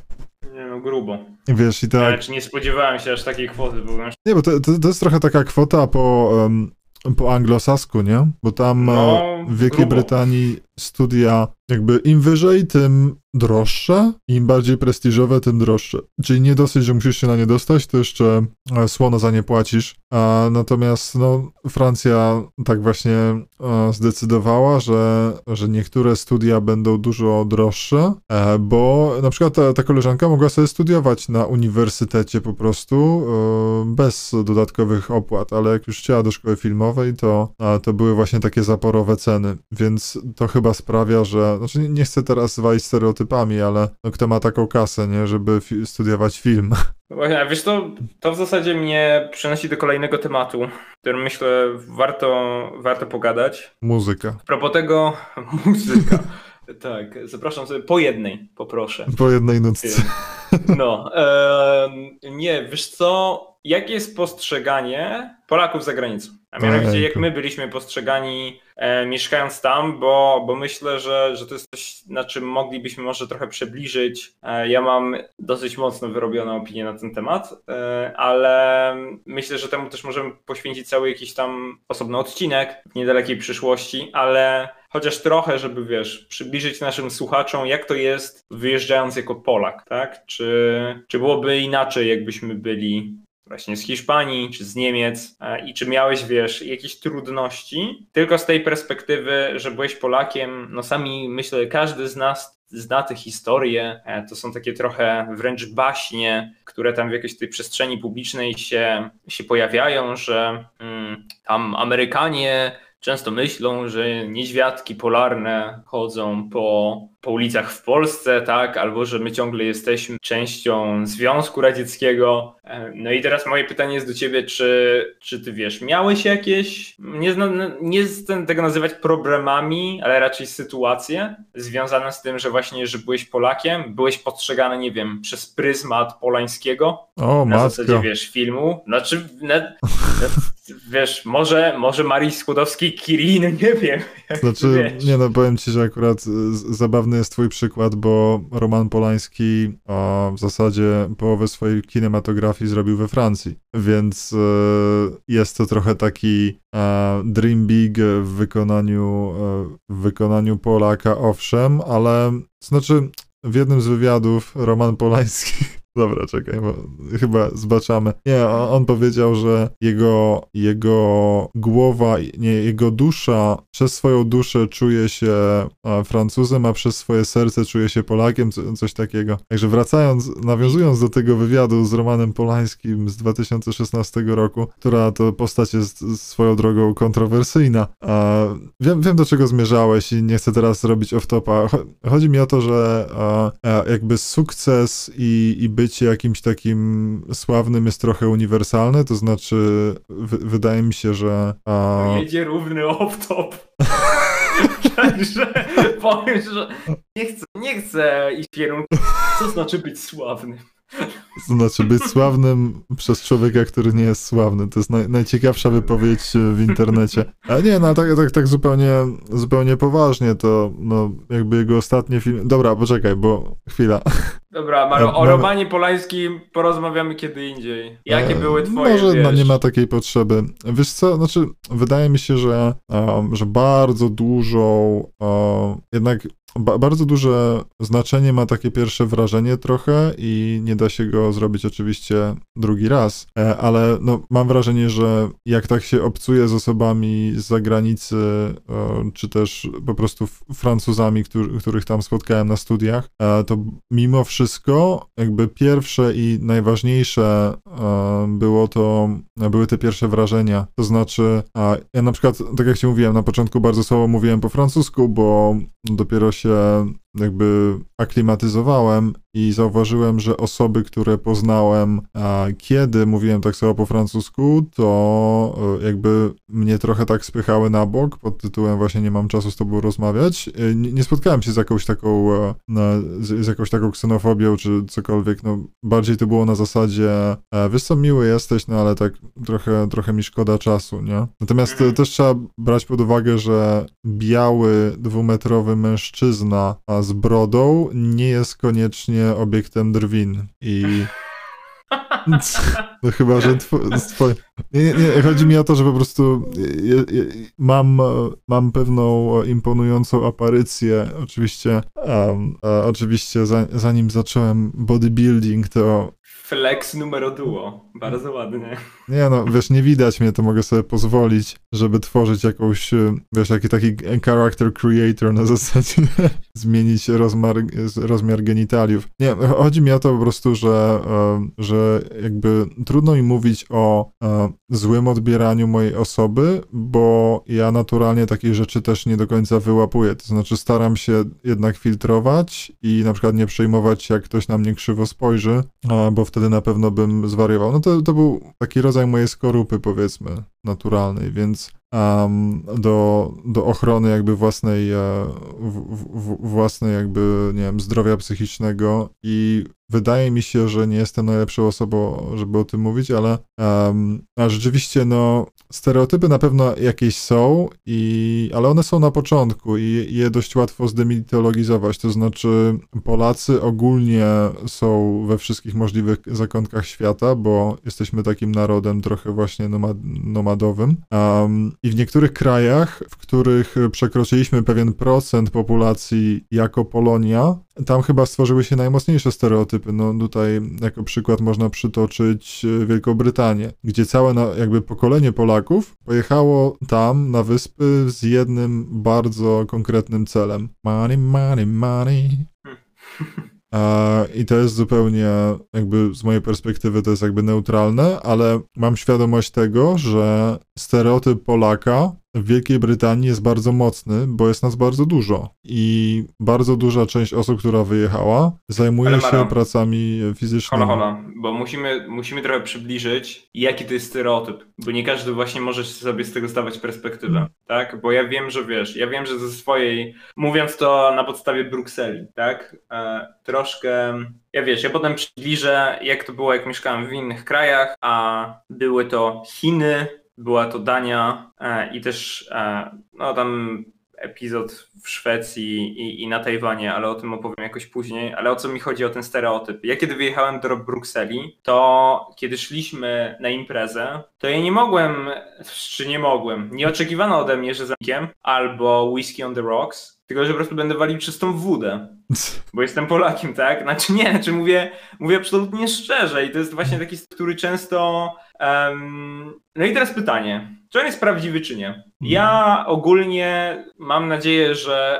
S1: Nie no, grubo.
S2: Wiesz, i tak...
S1: Ja, nie spodziewałem się aż takiej kwoty, bo...
S2: Nie, bo to, to, to jest trochę taka kwota po... Um, po anglosasku, nie? Bo tam no, w Wielkiej grubo. Brytanii studia jakby im wyżej, tym droższe, im bardziej prestiżowe, tym droższe. Czyli nie dosyć, że musisz się na nie dostać, to jeszcze e, słono za nie płacisz. A natomiast no, Francja tak właśnie e, zdecydowała, że, że niektóre studia będą dużo droższe, e, bo na przykład ta, ta koleżanka mogła sobie studiować na uniwersytecie po prostu bez dodatkowych opłat, ale jak już chciała do szkoły filmowej, to, to były właśnie takie zaporowe ceny, więc to chyba sprawia, że, znaczy nie, chcę teraz walić stereotypami, ale no, kto ma taką kasę, nie, żeby fi studiować film. [laughs]
S1: Właśnie, wiesz, to, to w zasadzie mnie przenosi do kolejnego tematu, którym myślę warto, warto pogadać.
S2: Muzyka.
S1: A propos tego, [laughs] muzyka. Tak, zapraszam sobie po jednej, poproszę.
S2: Po jednej nocce.
S1: No, e, nie, wiesz co, jakie jest postrzeganie Polaków za granicą? A mianowicie jak my byliśmy postrzegani e, mieszkając tam, bo, bo myślę, że, że to jest coś, na czym moglibyśmy może trochę przybliżyć. E, ja mam dosyć mocno wyrobioną opinię na ten temat, e, ale myślę, że temu też możemy poświęcić cały jakiś tam osobny odcinek w niedalekiej przyszłości, ale chociaż trochę, żeby wiesz, przybliżyć naszym słuchaczom, jak to jest wyjeżdżając jako Polak, tak? Czy, czy byłoby inaczej, jakbyśmy byli właśnie z Hiszpanii czy z Niemiec e, i czy miałeś, wiesz, jakieś trudności, tylko z tej perspektywy, że byłeś Polakiem, no sami myślę, każdy z nas zna te historie, e, to są takie trochę wręcz baśnie, które tam w jakiejś tej przestrzeni publicznej się, się pojawiają, że mm, tam Amerykanie często myślą, że niedźwiadki polarne chodzą po, po ulicach w Polsce, tak, albo że my ciągle jesteśmy częścią Związku Radzieckiego. E, no i teraz moje pytanie jest do ciebie, czy, czy ty wiesz, miałeś jakieś, nie, nie chcę tego nazywać problemami, ale raczej sytuacje związane z tym, że właśnie, że byłeś Polakiem, byłeś postrzegany, nie wiem, przez pryzmat polańskiego,
S2: o,
S1: na
S2: matko.
S1: zasadzie, wiesz, filmu. Znaczy, na, na, wiesz, może, może Marii Skłodowski Kirin, nie wiem.
S2: Znaczy, nie no, powiem ci, że akurat zabawny jest twój przykład, bo Roman Polański a w zasadzie połowę swojej kinematografii zrobił we Francji, więc e, jest to trochę taki e, dream big w wykonaniu, e, w wykonaniu Polaka, owszem, ale znaczy w jednym z wywiadów Roman Polański Dobra, czekaj, bo chyba zbaczamy. Nie, on, powiedział, że jego, jego głowa, nie, jego dusza, przez swoją duszę czuje się Francuzem, a przez swoje serce czuje się Polakiem, co, coś takiego. Także wracając, nawiązując do tego wywiadu z Romanem Polańskim z 2016 roku, która to postać jest swoją drogą kontrowersyjna. wiem, wiem, do czego zmierzałeś i nie chcę teraz robić off-topa. Chodzi mi o to, że jakby sukces i, i być bycie jakimś takim sławnym jest trochę uniwersalne, to znaczy wydaje mi się, że...
S1: A... Jedzie równy off-top. [laughs] Także powiem, że nie chcę, nie chcę iść w kierunku, co znaczy być sławnym.
S2: To znaczy być sławnym przez człowieka, który nie jest sławny. To jest naj, najciekawsza wypowiedź w internecie. A nie, no tak, tak, tak zupełnie, zupełnie poważnie, to no jakby jego ostatnie film... Dobra, poczekaj, bo chwila.
S1: Dobra, Maro, o Romanie Polańskim porozmawiamy kiedy indziej. Jakie e, były twoje,
S2: Może
S1: wiesz?
S2: no, nie ma takiej potrzeby. Wiesz co, znaczy wydaje mi się, że, um, że bardzo dużą um, jednak ba bardzo duże znaczenie ma takie pierwsze wrażenie trochę i nie da się go zrobić oczywiście drugi raz, e, ale no, mam wrażenie, że jak tak się obcuje z osobami z zagranicy, e, czy też po prostu Francuzami, który, których tam spotkałem na studiach, e, to mimo wszystko jakby pierwsze i najważniejsze było to, były te pierwsze wrażenia. To znaczy, ja na przykład, tak jak ci mówiłem, na początku bardzo słowo mówiłem po francusku, bo dopiero się Um. Jakby aklimatyzowałem i zauważyłem, że osoby, które poznałem, kiedy mówiłem tak samo po francusku, to e, jakby mnie trochę tak spychały na bok pod tytułem właśnie nie mam czasu z tobą rozmawiać. E, nie, spotkałem się z jakąś taką e, z, z, jakąś taką ksenofobią czy cokolwiek, no bardziej to było na zasadzie wiesz co, miły jesteś, no ale tak trochę, trochę mi szkoda czasu, nie? Natomiast mhm. też trzeba brać pod uwagę, że biały, dwumetrowy mężczyzna z brodą nie jest koniecznie obiektem drwin i [laughs] no chyba, że twoje... Nie, nie, nie, chodzi mi o to, że po prostu je, je, mam, mam pewną imponującą aparycję. Oczywiście, um, oczywiście za, zanim zacząłem bodybuilding, to
S1: Flex numero duo. Bardzo ładnie.
S2: Nie no, wiesz, nie widać mnie, to mogę sobie pozwolić, żeby tworzyć jakąś, wiesz, taki taki character creator na zasadzie [laughs] zmienić rozmiar, rozmiar genitaliów. Nie, chodzi mi o to po prostu, że, e, że jakby trudno mi mówić o e, złym odbieraniu mojej osoby, bo ja naturalnie takich rzeczy też nie do końca wyłapuję. To znaczy staram się jednak filtrować i na przykład nie przejmować, jak ktoś na mnie krzywo spojrzy, bo wtedy na pewno bym zwariował. No to, to był taki rodzaj mojej skorupy, powiedzmy, naturalnej, więc um, do, do ochrony jakby własnej, e, w, w, własnej jakby, nie wiem, zdrowia psychicznego i wydaje mi się, że nie jestem najlepszą osobą, żeby o tym mówić, ale um, a rzeczywiście, no, stereotypy na pewno jakieś są, i, ale one są na początku i je dość łatwo zdemitologizować, to znaczy Polacy ogólnie są we wszystkich możliwych zakątkach świata, bo jesteśmy takim narodem trochę właśnie nomad, nomadowym. Um, i w niektórych krajach, w których przekroczyliśmy pewien procent populacji jako Polonia, tam chyba stworzyły się najmocniejsze stereotypy. No tutaj jako przykład można przytoczyć e, Wielką Brytanię, gdzie całe na, jakby pokolenie Polaków pojechało tam na wyspy z jednym bardzo konkretnym celem. Money, money, money. [laughs] I to jest zupełnie, jakby z mojej perspektywy, to jest jakby neutralne, ale mam świadomość tego, że stereotyp Polaka w Wielkiej Brytanii jest bardzo mocny, bo jest nas bardzo dużo i bardzo duża część osób, która wyjechała, zajmuje
S1: Ale
S2: się pracami fizycznymi.
S1: Hola, hola, bo musimy, musimy trochę przybliżyć, jaki to jest stereotyp, bo nie każdy właśnie może sobie z tego zdawać perspektywę,
S2: Mm.
S1: tak? Bo ja wiem, że wiesz, ja wiem, że ze swojej, mówiąc to na podstawie Brukseli, tak? E, troszkę, ja wiesz, ja potem przybliżę, jak to było, jak mieszkałem w innych krajach, a były to Chiny, była to Dania e, i też, e, no tam epizod w Szwecji i, i na Tajwanie, ale o tym opowiem jakoś później. Ale o co mi chodzi o ten stereotyp? Ja kiedy wyjechałem do Brukseli, to kiedy szliśmy na imprezę, to ja nie mogłem, czy nie mogłem, nie oczekiwano ode mnie, że zamkiem albo whisky on the rocks, tylko że po prostu będę walił czystą wódę. [laughs] Bo jestem Polakiem, tak? Znaczy nie, znaczy mówię, mówię absolutnie szczerze i to jest właśnie taki, który często... no i teraz pytanie, czy on jest prawdziwy, czy nie? Ja ogólnie mam nadzieję, że,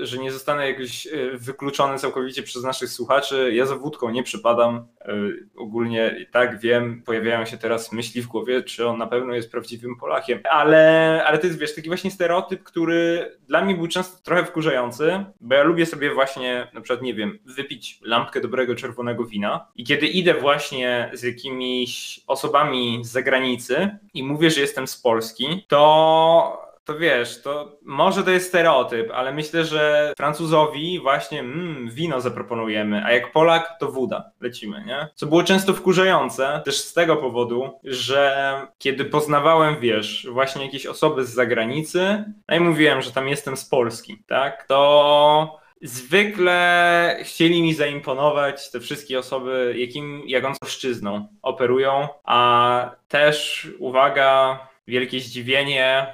S1: e, że nie zostanę jakoś e, wykluczony całkowicie przez naszych słuchaczy. Ja za wódką nie przypadam. E, Ogólnie tak wiem, pojawiają się teraz myśli w głowie, czy on na pewno jest prawdziwym Polakiem. Ale, ale to jest, wiesz, taki właśnie stereotyp, który dla mnie był często trochę wkurzający, bo ja lubię sobie właśnie, na przykład, nie wiem, wypić lampkę dobrego czerwonego wina i kiedy idę właśnie z jakimiś osobami z zagranicy i mówię, że jestem z Polski, to to wiesz, to może to jest stereotyp, ale myślę, że Francuzowi właśnie mm, wino zaproponujemy, a jak Polak to woda, lecimy, nie? Co było często wkurzające, też z tego powodu, że kiedy poznawałem, wiesz, właśnie jakieś osoby z zagranicy, no i mówiłem, że tam jestem z Polski, tak? To zwykle chcieli mi zaimponować te wszystkie osoby, jakim, jaką płaszczyzną operują, a też, uwaga, wielkie zdziwienie,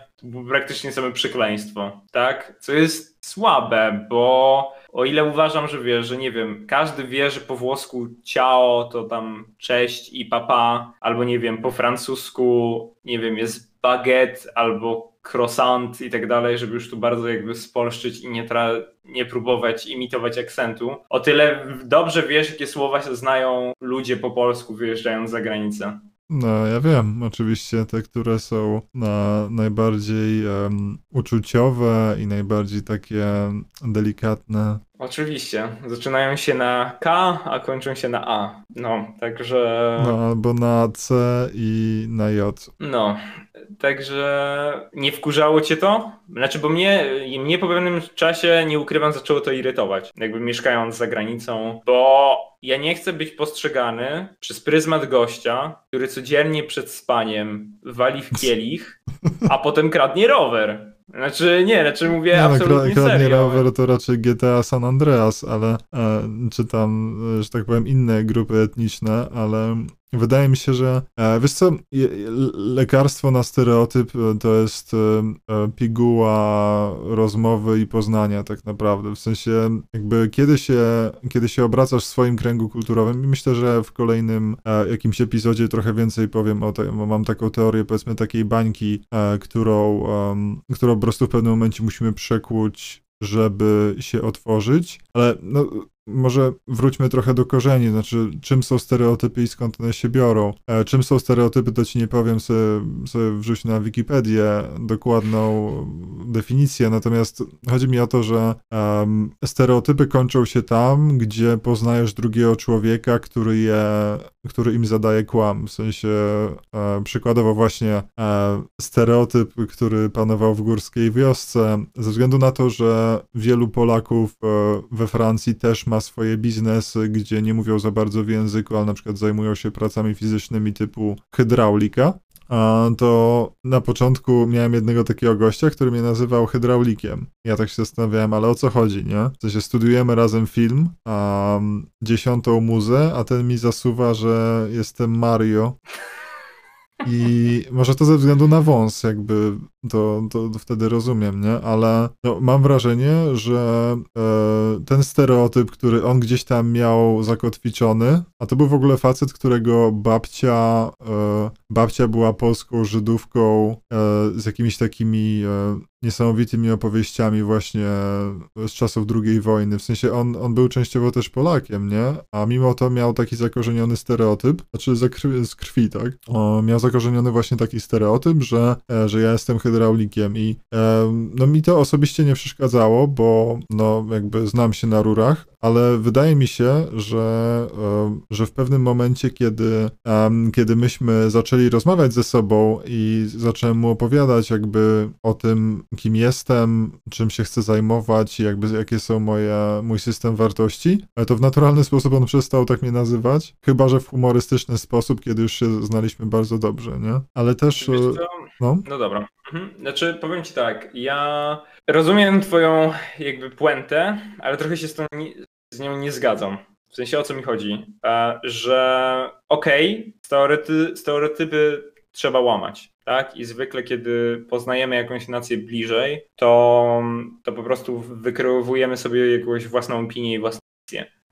S1: praktycznie same przekleństwo, tak? Co jest słabe, bo o ile uważam, że wiesz, że nie wiem, każdy wie, że po włosku ciao to tam cześć i papa, albo nie wiem, po francusku, nie wiem, jest baguette albo croissant i tak dalej, żeby już tu bardzo jakby spolszczyć i nie, tra- nie próbować imitować akcentu. O tyle dobrze wiesz, jakie słowa się znają ludzie po polsku wyjeżdżając za granicę.
S2: No, ja wiem, oczywiście te, które są na najbardziej em, uczuciowe i najbardziej takie delikatne.
S1: Oczywiście. Zaczynają się na K, a kończą się na A. No, także.
S2: No, albo na C i na J.
S1: No, także nie wkurzało cię to? Znaczy, bo mnie, mnie po pewnym czasie, nie ukrywam, zaczęło to irytować, jakby mieszkając za granicą, bo ja nie chcę być postrzegany przez pryzmat gościa, który codziennie przed spaniem wali w kielich, a potem kradnie rower. Znaczy, nie, znaczy mówię
S2: Nie no,
S1: absolutnie
S2: kradnie
S1: serio.
S2: rower to raczej GTA San Andreas, ale e, czy tam, e, że tak powiem, inne grupy etniczne, ale wydaje mi się, że e, wiesz co, lekarstwo na stereotyp e, to jest e, piguła rozmowy i poznania tak naprawdę, w sensie jakby kiedy się, kiedy się obracasz w swoim kręgu kulturowym i myślę, że w kolejnym jakimś epizodzie trochę więcej powiem o tym, mam taką teorię powiedzmy takiej bańki, którą, którą po prostu w pewnym momencie musimy przekłuć żeby się otworzyć, ale no, może wróćmy trochę do korzeni, znaczy czym są stereotypy i skąd one się biorą. E, czym są stereotypy, to ci nie powiem, sobie, sobie wrzuć na Wikipedię dokładną definicję, natomiast chodzi mi o to, że stereotypy kończą się tam, gdzie poznajesz drugiego człowieka, który je, który im zadaje kłam, w sensie e, przykładowo właśnie e, stereotyp, który panował w górskiej wiosce, ze względu na to, że wielu Polaków e, we Francji też ma swoje biznesy, gdzie nie mówią za bardzo w języku, ale na przykład zajmują się pracami fizycznymi typu hydraulika. To na początku miałem jednego takiego gościa, który mnie nazywał hydraulikiem. Ja tak się zastanawiałem, ale o co chodzi, nie? W sensie studiujemy razem film, a mm, dziesiątą muzę, a ten mi zasuwa, że jestem Mario. I może to ze względu na wąs, jakby to, to, to wtedy rozumiem, nie? Ale no, mam wrażenie, że e, ten stereotyp, który on gdzieś tam miał zakotwiczony, a to był w ogóle facet, którego babcia, e, babcia była polską Żydówką e, z jakimiś takimi e, niesamowitymi opowieściami właśnie z czasów II wojny. W sensie on, on był częściowo też Polakiem, nie? A mimo to miał taki zakorzeniony stereotyp, znaczy za krwi, z krwi, tak? O, miał zakorzeniony zakorzeniony właśnie taki stereotyp, że, e, że ja jestem hydraulikiem i no mi to osobiście nie przeszkadzało, bo no jakby znam się na rurach, ale wydaje mi się, że, że w pewnym momencie, kiedy, kiedy myśmy zaczęli rozmawiać ze sobą i zacząłem mu opowiadać jakby o tym, kim jestem, czym się chcę zajmować i jakby jakie są moje, mój system wartości, to w naturalny sposób on przestał tak mnie nazywać, chyba, że w humorystyczny sposób, kiedy już się znaliśmy bardzo dobrze, nie? Ale też... E,
S1: no. no dobra. Mhm. Znaczy, powiem ci tak, ja rozumiem twoją jakby puentę, ale trochę się z, tą, z nią nie zgadzam. W sensie o co mi chodzi? E, że okej, okay, stereotypy, trzeba łamać. Tak? I zwykle, kiedy poznajemy jakąś nację bliżej, to, to po prostu wykreowujemy sobie jakąś własną opinię i własną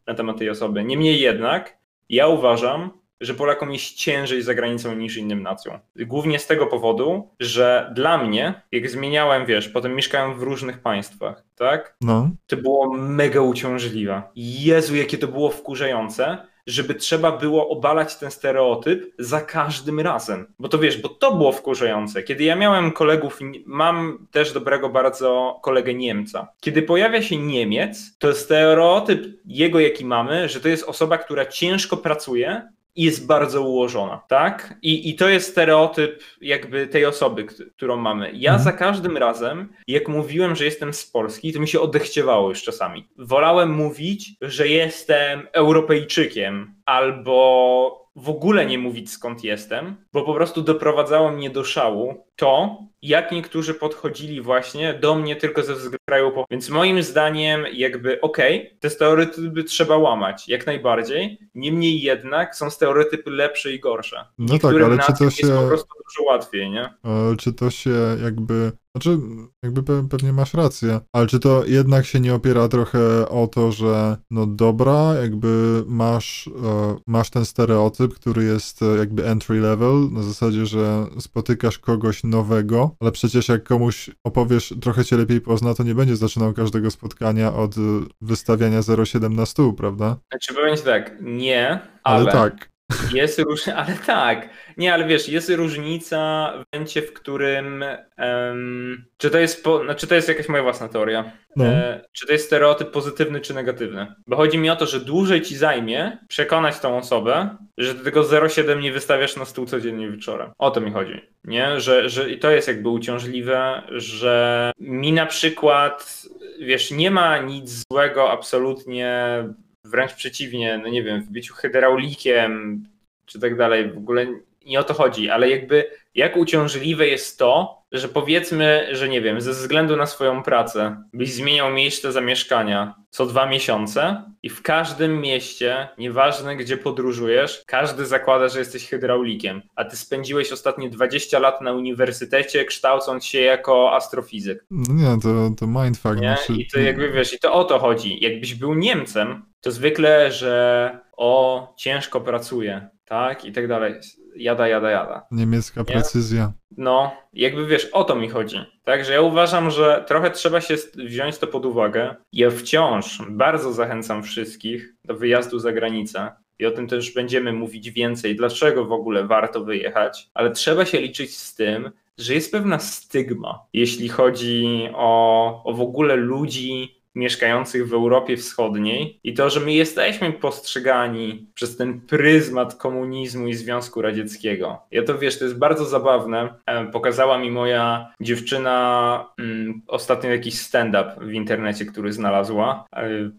S1: na temat tej osoby. Niemniej jednak, ja uważam, że Polakom jest ciężej za granicą niż innym nacjom. Głównie z tego powodu, że dla mnie, jak zmieniałem, wiesz, potem mieszkałem w różnych państwach, tak? No. To było mega uciążliwe. Jezu, jakie to było wkurzające, żeby trzeba było obalać ten stereotyp za każdym razem. Bo to wiesz, bo to było wkurzające. Kiedy ja miałem kolegów, mam też dobrego bardzo kolegę Niemca. Kiedy pojawia się Niemiec, to stereotyp jego, jaki mamy, że to jest osoba, która ciężko pracuje, i jest bardzo ułożona, tak? I, I to jest stereotyp jakby tej osoby, którą mamy. Ja mhm. za każdym razem, jak mówiłem, że jestem z Polski, to mi się odechciewało już czasami. Wolałem mówić, że jestem Europejczykiem albo w ogóle nie mówić skąd jestem, bo po prostu doprowadzało mnie do szału to, jak niektórzy podchodzili właśnie do mnie tylko ze względu kraju. Więc moim zdaniem jakby okej, okay, te stereotypy trzeba łamać, jak najbardziej. Niemniej jednak są stereotypy lepsze i gorsze.
S2: No tak, ale czy to się... jest
S1: po prostu dużo łatwiej, nie?
S2: Czy to się jakby znaczy, jakby pewnie masz rację, ale czy to jednak się nie opiera trochę o to, że no dobra, jakby masz, e, masz ten stereotyp, który jest e, jakby entry level, na zasadzie, że spotykasz kogoś nowego, ale przecież jak komuś opowiesz, trochę cię lepiej pozna, to nie będzie zaczynał każdego spotkania od e, wystawiania 07 na stół, prawda?
S1: Znaczy powiem tak, nie, ale, ale tak. Jest różnica, [laughs] ale tak. Nie, ale wiesz, jest różnica w momencie, w którym. Um, czy to jest. Po, znaczy, to jest jakaś moja własna teoria. No. E, czy to jest stereotyp pozytywny czy negatywny? Bo chodzi mi o to, że dłużej ci zajmie przekonać tą osobę, że ty tego 0,7 nie wystawiasz na stół codziennie wieczorem. O to mi chodzi. Nie? Że, że i to jest jakby uciążliwe, że mi na przykład. Wiesz, nie ma nic złego absolutnie wręcz przeciwnie, no nie wiem, w byciu hydraulikiem czy tak dalej, w ogóle nie o to chodzi, ale jakby jak uciążliwe jest to, że powiedzmy, że nie wiem, ze względu na swoją pracę byś zmieniał miejsce zamieszkania co dwa miesiące i w każdym mieście, nieważne gdzie podróżujesz, każdy zakłada, że jesteś hydraulikiem, a ty spędziłeś ostatnie 20 lat na uniwersytecie kształcąc się jako astrofizyk.
S2: No nie, to, to mindfuck.
S1: Nie? Znaczy- I to jakby wiesz, i to o to chodzi. Jakbyś był Niemcem, to zwykle, że o, ciężko pracuje, tak, i tak dalej jada, jada, jada.
S2: Niemiecka nie? precyzja.
S1: No, jakby wiesz, o to mi chodzi. Także ja uważam, że trochę trzeba się wziąć to pod uwagę. Ja wciąż bardzo zachęcam wszystkich do wyjazdu za granicę. I o tym też będziemy mówić więcej, dlaczego w ogóle warto wyjechać, ale trzeba się liczyć z tym, że jest pewna stygma, jeśli chodzi o, o w ogóle ludzi, mieszkających w Europie Wschodniej i to, że my jesteśmy postrzegani przez ten pryzmat komunizmu i Związku Radzieckiego. Ja to wiesz, to jest bardzo zabawne. E, pokazała mi moja dziewczyna mm, ostatnio jakiś stand-up w internecie, który znalazła.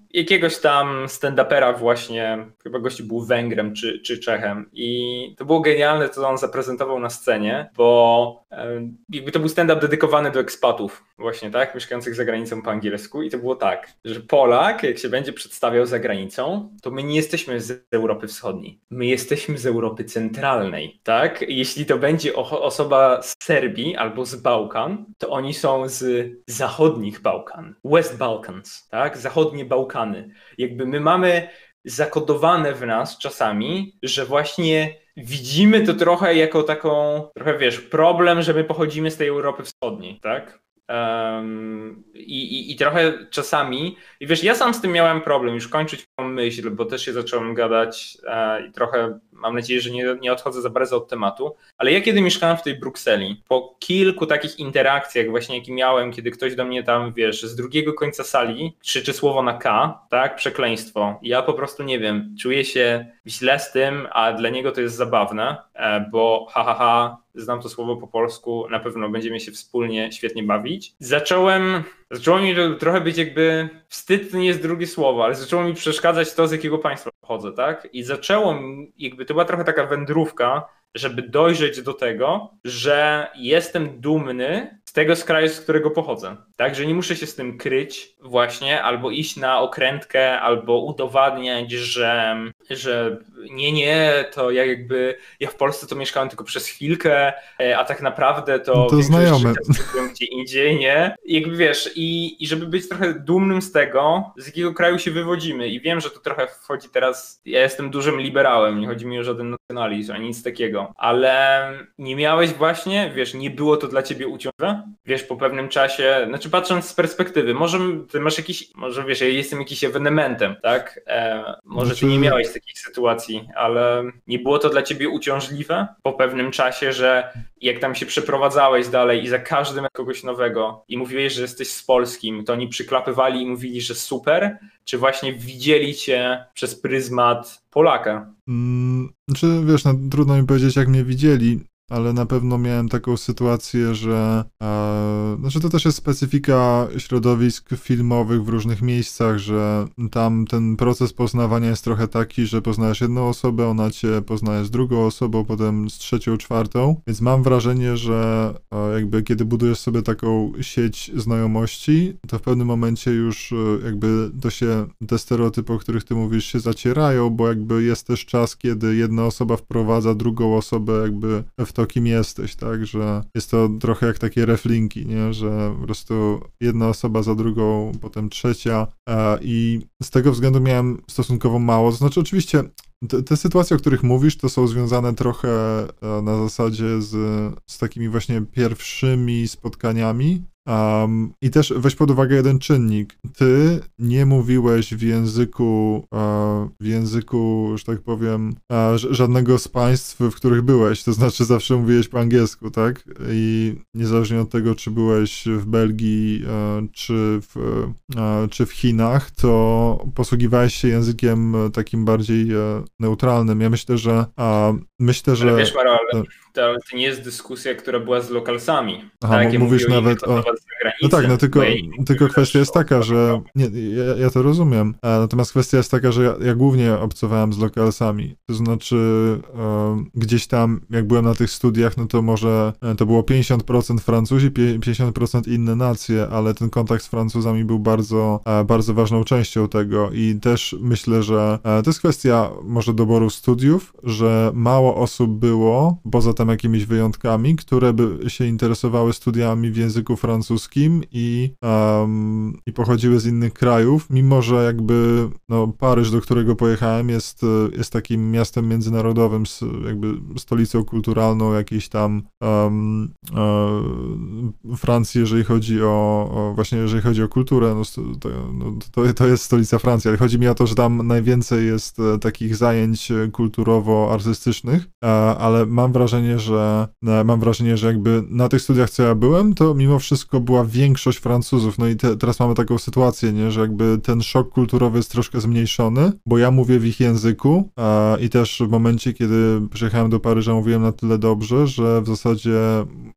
S1: Jakiegoś tam stand-upera właśnie, chyba gości był Węgrem czy, czy Czechem i to było genialne, co on zaprezentował na scenie, bo jakby to był stand-up dedykowany do ekspatów właśnie, tak, mieszkających za granicą po angielsku i to było tak, że Polak, jak się będzie przedstawiał za granicą, to my nie jesteśmy z Europy Wschodniej, my jesteśmy z Europy Centralnej, tak? Jeśli to będzie osoba z Serbii albo z Bałkan, to oni są z zachodnich Bałkan, West Balkans, tak? Zachodnie Bałkany. Jakby my mamy zakodowane w nas czasami, że właśnie widzimy to trochę jako taką, trochę wiesz, problem, że my pochodzimy z tej Europy Wschodniej, tak? Um, i, i, I trochę czasami, i wiesz, ja sam z tym miałem problem, już kończyć myśl, bo też się zacząłem gadać e, i trochę mam nadzieję, że nie, nie odchodzę za bardzo od tematu, ale ja kiedy mieszkałem w tej Brukseli, po kilku takich interakcjach właśnie jakie miałem, kiedy ktoś do mnie tam, wiesz, z drugiego końca sali krzyczy słowo na K, tak, przekleństwo, ja po prostu nie wiem, czuję się źle z tym, a dla niego to jest zabawne, e, bo ha, ha, ha, znam to słowo po polsku, na pewno będziemy się wspólnie świetnie bawić. Zacząłem, zaczęło mi trochę być jakby, wstyd to nie jest drugie słowo, ale zaczęło mi przeszkadzać to, z jakiego państwa pochodzę, tak? I zaczęło mi, jakby to była trochę taka wędrówka, żeby dojrzeć do tego, że jestem dumny z tego z kraju, z którego pochodzę. Tak, że nie muszę się z tym kryć właśnie, albo iść na okrętkę, albo udowadniać, że, że nie, nie, to ja jakby, ja w Polsce to mieszkałem tylko przez chwilkę, e, a tak naprawdę to,
S2: to znajome.
S1: gdzie indziej, nie? I jakby wiesz, i, i żeby być trochę dumnym z tego, z jakiego kraju się wywodzimy i wiem, że to trochę wchodzi teraz, ja jestem dużym liberałem, nie chodzi mi o żaden nacjonalizm, ani nic takiego, ale nie miałeś właśnie, wiesz, nie było to dla ciebie uciążliwe, wiesz, po pewnym czasie, znaczy patrząc z perspektywy, może ty masz jakiś, może wiesz, ja jestem jakiś ewenementem, tak? E, może ty nie znaczy- miałeś takich sytuacji, ale nie było to dla ciebie uciążliwe po pewnym czasie, że jak tam się przeprowadzałeś dalej i za każdym kogoś nowego i mówiłeś, że jesteś z Polskim, to oni przyklapywali i mówili, że super, czy właśnie widzieli cię przez pryzmat Polaka?
S2: Mm, czy wiesz, no, trudno mi powiedzieć, jak mnie widzieli ale na pewno miałem taką sytuację, że e, znaczy to też jest specyfika środowisk filmowych w różnych miejscach, że tam ten proces poznawania jest trochę taki, że poznajesz jedną osobę, ona cię poznaje z drugą osobą, potem z trzecią, czwartą, więc mam wrażenie, że e, jakby kiedy budujesz sobie taką sieć znajomości, to w pewnym momencie już e, jakby to się, te stereotypy, o których ty mówisz, się zacierają, bo jakby jest też czas, kiedy jedna osoba wprowadza drugą osobę jakby w kim jesteś, tak, że jest to trochę jak takie reflinki, nie, że po prostu jedna osoba za drugą, potem trzecia i z tego względu miałem stosunkowo mało, to znaczy oczywiście te, te, sytuacje, o których mówisz, to są związane trochę e, na zasadzie z, z takimi właśnie pierwszymi spotkaniami, Um, I też weź pod uwagę jeden czynnik. Ty nie mówiłeś w języku, uh, w języku, że tak powiem, uh, żadnego z państw, w których byłeś. To znaczy zawsze mówiłeś po angielsku, tak? I niezależnie od tego, czy byłeś w Belgii, uh, czy, w, czy w Chinach, to posługiwałeś się językiem takim bardziej neutralnym. Ja myślę, że myślę, że.
S1: Ale wiesz, Maro, ale to, to nie jest dyskusja, która była z lokalsami.
S2: Aha, tak, mówisz nawet o... No tak, no tylko, tylko kwestia jest taka, że nie, ja, ja to rozumiem, natomiast kwestia jest taka, że ja, ja głównie obcowałem z lokalsami, to znaczy gdzieś tam, jak byłem na tych studiach, no to może e, to było 50% Francuzi, 50% inne nacje, ale ten kontakt z Francuzami był bardzo, e, bardzo ważną częścią tego i też myślę, że e, to jest kwestia może doboru studiów, że mało osób było, poza tam jakimiś wyjątkami, które by się interesowały studiami w języku francuskim i, um, i pochodziły z innych krajów, mimo że jakby no, Paryż, do którego pojechałem, jest, jest takim miastem międzynarodowym, jakby stolicą kulturalną jakiejś tam um, Francji, jeżeli chodzi o, o, właśnie jeżeli chodzi o kulturę, no, to, no, to, to jest stolica Francji, ale chodzi mi o to, że tam najwięcej jest e, takich zajęć kulturowo-artystycznych, e, ale mam wrażenie, że mam wrażenie, że jakby na tych studiach, co ja byłem, to mimo wszystko była większość Francuzów. No i te, teraz mamy taką sytuację, nie, że jakby ten szok kulturowy jest troszkę zmniejszony, bo ja mówię w ich języku a, i też w momencie, kiedy przyjechałem do Paryża, mówiłem na tyle dobrze, że w zasadzie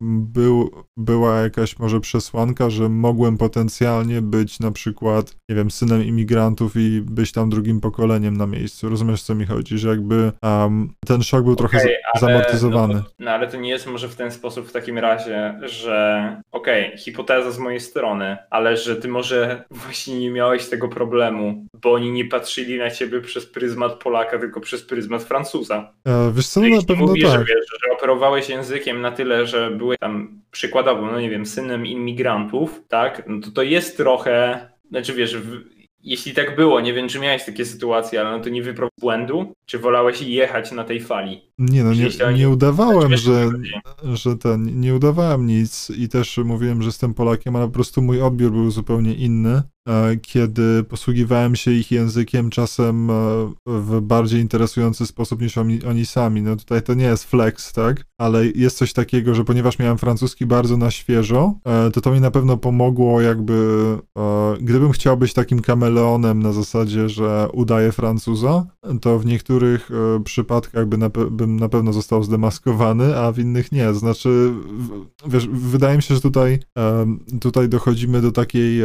S2: był, była jakaś może przesłanka, że mogłem potencjalnie być na przykład, nie wiem, synem imigrantów i być tam drugim pokoleniem na miejscu. Rozumiesz, co mi chodzi? Że jakby um, ten szok był okay, trochę zamortyzowany. No,
S1: no, ale to nie jest może w ten sposób w takim razie, że okej, okay, hipoteza z mojej strony, ale że ty może właśnie nie miałeś tego problemu, bo oni nie patrzyli na ciebie przez pryzmat Polaka, tylko przez pryzmat Francuza.
S2: E, wiesz co, no na pewno mówisz, tak. Że,
S1: wiesz, że operowałeś językiem na tyle, że byłeś tam przykładowo, no nie wiem, synem imigrantów, tak, no to to jest trochę, znaczy wiesz, jeśli tak było, nie wiem, czy miałeś takie sytuacje, ale no to nie wyprowadź błędu, czy wolałeś jechać na tej fali?
S2: Nie no, nie, nie udawałem,
S1: co
S2: że, że ten, nie udawałem nic i też mówiłem, że jestem Polakiem, ale po prostu mój odbiór był zupełnie inny, kiedy posługiwałem się ich językiem czasem e, w bardziej interesujący sposób niż oni, oni sami. No tutaj to nie jest flex, tak? Ale jest coś takiego, że ponieważ miałem francuski bardzo na świeżo, e, to to mi na pewno pomogło jakby, e, gdybym chciał być takim kameleonem na zasadzie, że udaję Francuza, to w niektórych e, przypadkach by na, bym na pewno został zdemaskowany, a w innych nie. Znaczy, wiesz, wydaje mi się, że tutaj, tutaj dochodzimy do takiej,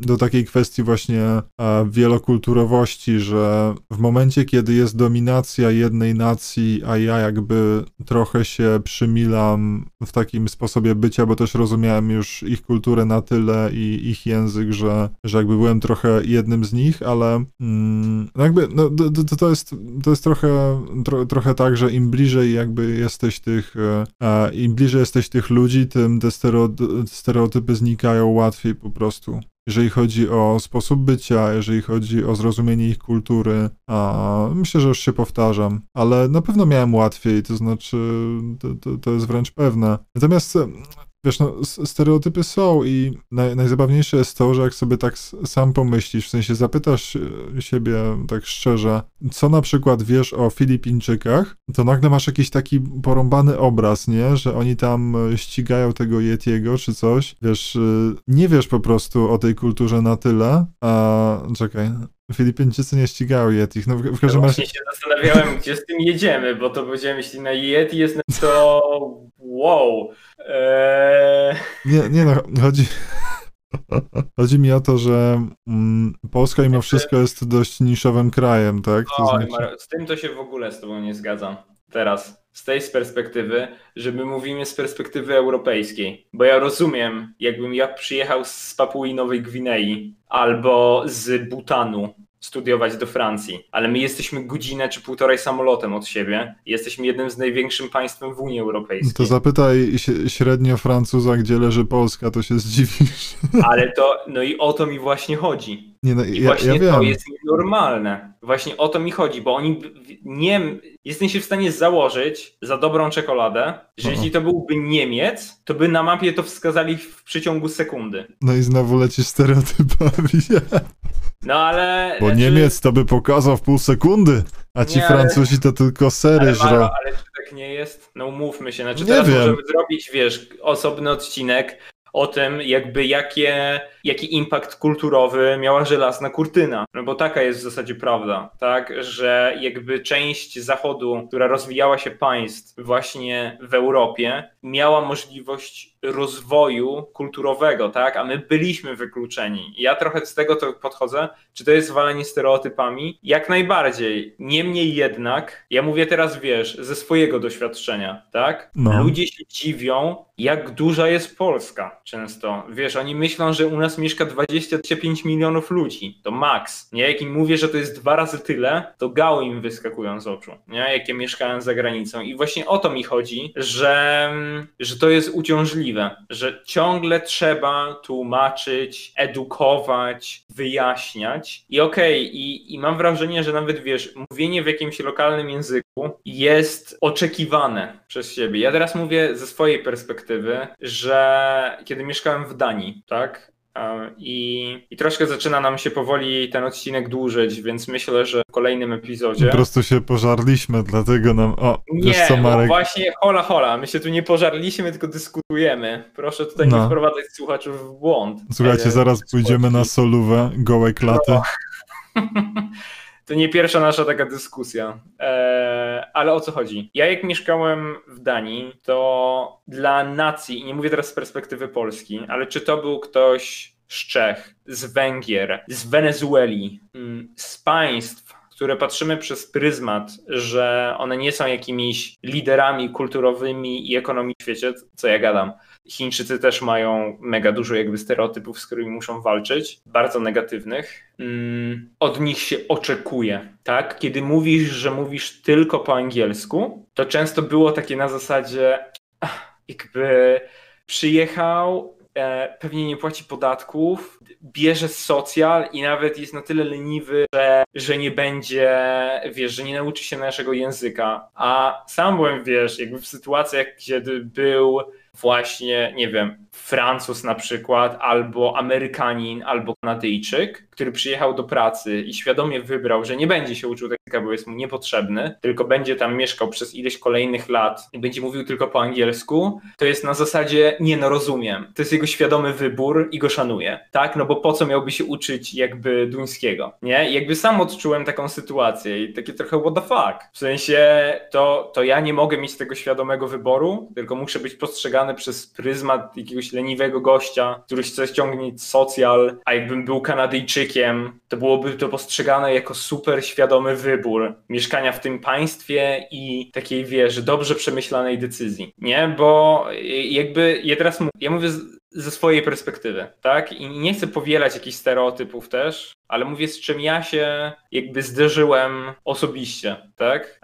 S2: do takiej kwestii właśnie e, wielokulturowości, że w momencie, kiedy jest dominacja jednej nacji, a ja jakby trochę się przymilam w takim sposobie bycia, bo też rozumiałem już ich kulturę na tyle i ich język, że, że jakby byłem trochę jednym z nich, ale mm, jakby no, to, to, jest, to jest trochę, tro, trochę tak, że im bliżej jakby jesteś tych, e, im bliżej jesteś tych ludzi, tym te stereo, stereotypy znikają łatwiej po prostu. Jeżeli chodzi o sposób bycia, jeżeli chodzi o zrozumienie ich kultury, a myślę, że już się powtarzam, ale na pewno miałem łatwiej, to znaczy, to, to, to jest wręcz pewne. Natomiast Wiesz, no, stereotypy są i naj, najzabawniejsze jest to, że jak sobie tak sam pomyślisz, w sensie zapytasz e, siebie tak szczerze, co na przykład wiesz o Filipińczykach, to nagle masz jakiś taki porąbany obraz, nie? Że oni tam e, ścigają tego Yetiego czy coś. Wiesz, e, nie wiesz po prostu o tej kulturze na tyle, a czekaj, Filipińczycy nie ścigają Yetich, no w, każdym razie...
S1: właśnie się zastanawiałem, gdzie z tym jedziemy, bo to powiedziałem, jeśli na Yeti jest na to wow. Eee,
S2: Nie, nie no, chodzi... Chodzi mi o to, że mm, Polska mimo wszystko jest dość niszowym krajem, tak? To
S1: oj,
S2: znaczy,
S1: z tym to się w ogóle z tobą nie zgadzam. Teraz, z tej z perspektywy, że my mówimy z perspektywy europejskiej. Bo ja rozumiem, jakbym ja przyjechał z Papui Nowej Gwinei albo z Butanu studiować do Francji, ale my jesteśmy godzinę czy półtorej samolotem od siebie. Jesteśmy jednym z największym państwem w Unii Europejskiej.
S2: to zapytaj średnio Francuza, gdzie leży Polska, to się zdziwisz.
S1: Ale to, no i o to mi właśnie chodzi.
S2: Nie, no, ja,
S1: właśnie
S2: ja
S1: to
S2: wiem.
S1: jest nienormalne. Właśnie o to mi chodzi, bo oni nie. Jestem się w stanie założyć za dobrą czekoladę, że
S2: O.
S1: jeśli to byłby Niemiec, to by na mapie to wskazali w przeciągu sekundy.
S2: No i znowu lecisz stereotypami. [laughs]
S1: No ale.
S2: Bo
S1: znaczy-
S2: Niemiec to by pokazał w pół sekundy, a ci
S1: Nie, ale-
S2: Francuzi to tylko sery
S1: Ale,
S2: żrą.
S1: Maro, ale czy tak nie jest? No umówmy się. Znaczy
S2: Nie
S1: teraz
S2: wiem.
S1: możemy zrobić, wiesz, osobny odcinek o tym, jakby jakie, jaki impact kulturowy miała żelazna kurtyna. No bo taka jest w zasadzie prawda, tak? Że jakby część Zachodu, która rozwijała się państw właśnie w Europie, miała możliwość rozwoju kulturowego, tak? A my byliśmy wykluczeni. I Ja trochę z tego to podchodzę, czy to jest walenie stereotypami? Jak najbardziej. Niemniej jednak, ja mówię teraz, wiesz, ze swojego doświadczenia, tak?
S2: No.
S1: Ludzie się dziwią, jak duża jest Polska często. Wiesz, oni myślą, że u nas mieszka 25 milionów ludzi. To maks. Nie? Jak im mówię, że to jest dwa razy tyle, to gały im wyskakują z oczu. Nie? Jakie mieszkają za granicą. I właśnie o to mi chodzi, że, że to jest uciążliwe. Że ciągle trzeba tłumaczyć, edukować, wyjaśniać. I okej, i, i mam wrażenie, że nawet wiesz, mówienie w jakimś lokalnym języku jest oczekiwane przez siebie. Ja teraz mówię ze swojej perspektywy, że kiedy mieszkałem w Danii, tak? E, I, I troszkę zaczyna nam się powoli ten odcinek dłużyć, więc myślę, że w kolejnym epizodzie.
S2: Po prostu się pożarliśmy, dlatego nam... O,
S1: Nie,
S2: co,
S1: bo
S2: Marek?
S1: właśnie hola hola, my się tu nie pożarliśmy, tylko dyskutujemy. Proszę tutaj nie
S2: No.
S1: wprowadzać słuchaczów w błąd.
S2: Słuchajcie, zaraz pójdziemy na solówę, gołe klaty.
S1: No. [laughs] To nie pierwsza nasza taka dyskusja. Eee, ale o co chodzi? Ja jak mieszkałem w Danii, to dla nacji, i nie mówię teraz z perspektywy Polski, ale czy to był ktoś z Czech, z Węgier, z Wenezueli, mm, z państw, które patrzymy przez pryzmat, że one nie są jakimiś liderami kulturowymi i ekonomii w świecie, co ja gadam. Chińczycy też mają mega dużo jakby stereotypów, z którymi muszą walczyć, bardzo negatywnych. Mm, Od nich się oczekuje, tak? Kiedy mówisz, że mówisz tylko po angielsku, to często było takie na zasadzie, jakby przyjechał, e, pewnie nie płaci podatków, bierze socjal i nawet jest na tyle leniwy, że, że nie będzie, wiesz, że nie nauczy się naszego języka. A sam byłem, wiesz, jakby w sytuacjach, kiedy był właśnie, nie wiem, Francuz na przykład, albo Amerykanin, albo Kanadyjczyk, który przyjechał do pracy i świadomie wybrał, że nie będzie się uczył języka, bo jest mu niepotrzebny, tylko będzie tam mieszkał przez ileś kolejnych lat i będzie mówił tylko po angielsku, to jest na zasadzie nie no rozumiem. To jest jego świadomy wybór i go szanuję, tak? No bo po co miałby się uczyć jakby duńskiego, nie? I jakby sam odczułem taką sytuację i takie trochę what the fuck. W sensie to, to ja nie mogę mieć tego świadomego wyboru, tylko muszę być postrzegany przez pryzmat jakiegoś leniwego gościa, który chce ściągnąć socjal, a jakbym był Kanadyjczykiem, to byłoby to postrzegane jako super świadomy wybór mieszkania w tym państwie i takiej, wiesz, dobrze przemyślanej decyzji, nie? Bo jakby, ja teraz ja mówię ze swojej perspektywy, tak? I nie chcę powielać jakichś stereotypów też, ale mówię z czym ja się jakby zderzyłem osobiście, tak?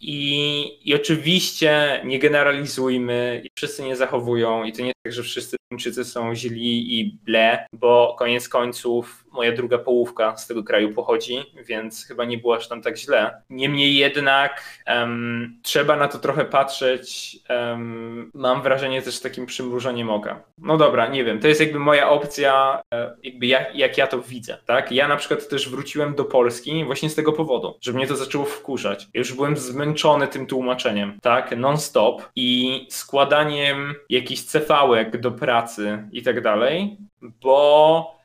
S1: I, i oczywiście nie generalizujmy i wszyscy nie zachowują i to nie tak, że wszyscy Chińczycy są źli i ble, bo koniec końców moja druga połówka z tego kraju pochodzi, więc chyba nie było aż tam tak źle. Niemniej jednak um, trzeba na to trochę patrzeć. Um, mam wrażenie też takim przymrużeniem oka. No dobra, nie wiem, to jest jakby moja opcja, e, jakby jak, jak ja to widzę, tak? Ja na przykład też wróciłem do Polski właśnie z tego powodu, że mnie to zaczęło wkurzać. Ja już byłem zmęczony tym tłumaczeniem, tak? Non-stop i składaniem jakichś cefałek do pracy i tak dalej, bo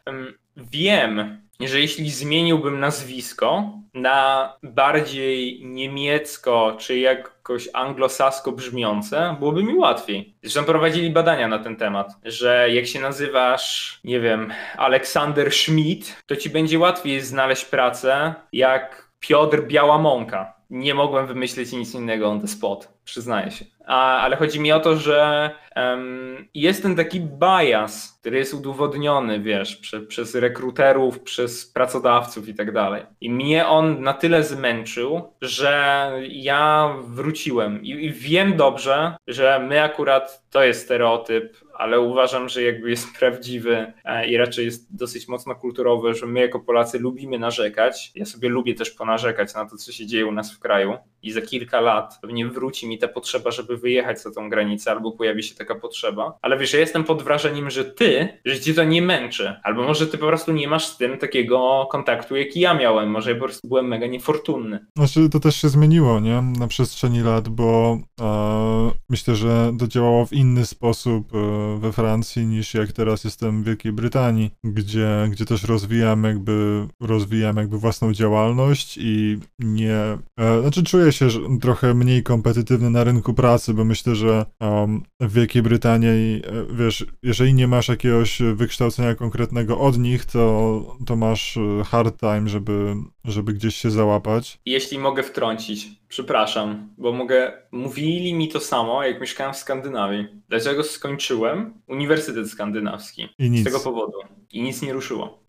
S1: wiem, że jeśli zmieniłbym nazwisko na bardziej niemiecko czy jakoś anglosasko brzmiące, byłoby mi łatwiej. Zresztą prowadzili badania na ten temat, że jak się nazywasz, nie wiem, Aleksander Schmidt, to ci będzie łatwiej znaleźć pracę jak Piotr Biała Mąka. Nie mogłem wymyślić nic innego on the spot, przyznaję się. Ale chodzi mi o to, że um, jest ten taki bias, który jest udowodniony, wiesz, prze, przez rekruterów, przez pracodawców i tak dalej. I mnie on na tyle zmęczył, że ja wróciłem. I, I wiem dobrze, że my akurat to jest stereotyp, ale uważam, że jakby jest prawdziwy e, i raczej jest dosyć mocno kulturowy, że my jako Polacy lubimy narzekać. Ja sobie lubię też ponarzekać na to, co się dzieje u nas w kraju i za kilka lat pewnie wróci mi ta potrzeba, żeby wyjechać za tą granicę, albo pojawi się taka potrzeba. Ale wiesz, ja jestem pod wrażeniem, że ty, że ci to nie męczy, albo może ty po prostu nie masz z tym takiego kontaktu, jaki ja miałem. Może ja po prostu byłem mega niefortunny.
S2: Znaczy, to też się zmieniło, nie? Na przestrzeni lat, bo e, myślę, że to działało w inny sposób e, we Francji niż jak teraz jestem w Wielkiej Brytanii, gdzie, gdzie też rozwijam jakby, rozwijam jakby własną działalność i nie, e, znaczy czuję się trochę mniej kompetytywny na rynku pracy, bo myślę, że um, w Wielkiej Brytanii, e, wiesz, jeżeli nie masz jakiegoś wykształcenia konkretnego od nich, to, to masz e, hard time, żeby, żeby gdzieś się załapać.
S1: Jeśli mogę wtrącić, przepraszam, bo mogę. Mówili mi to samo, jak mieszkałem w Skandynawii. Dlaczego skończyłem Uniwersytet Skandynawski?
S2: I nic.
S1: Z tego powodu. I nic nie ruszyło.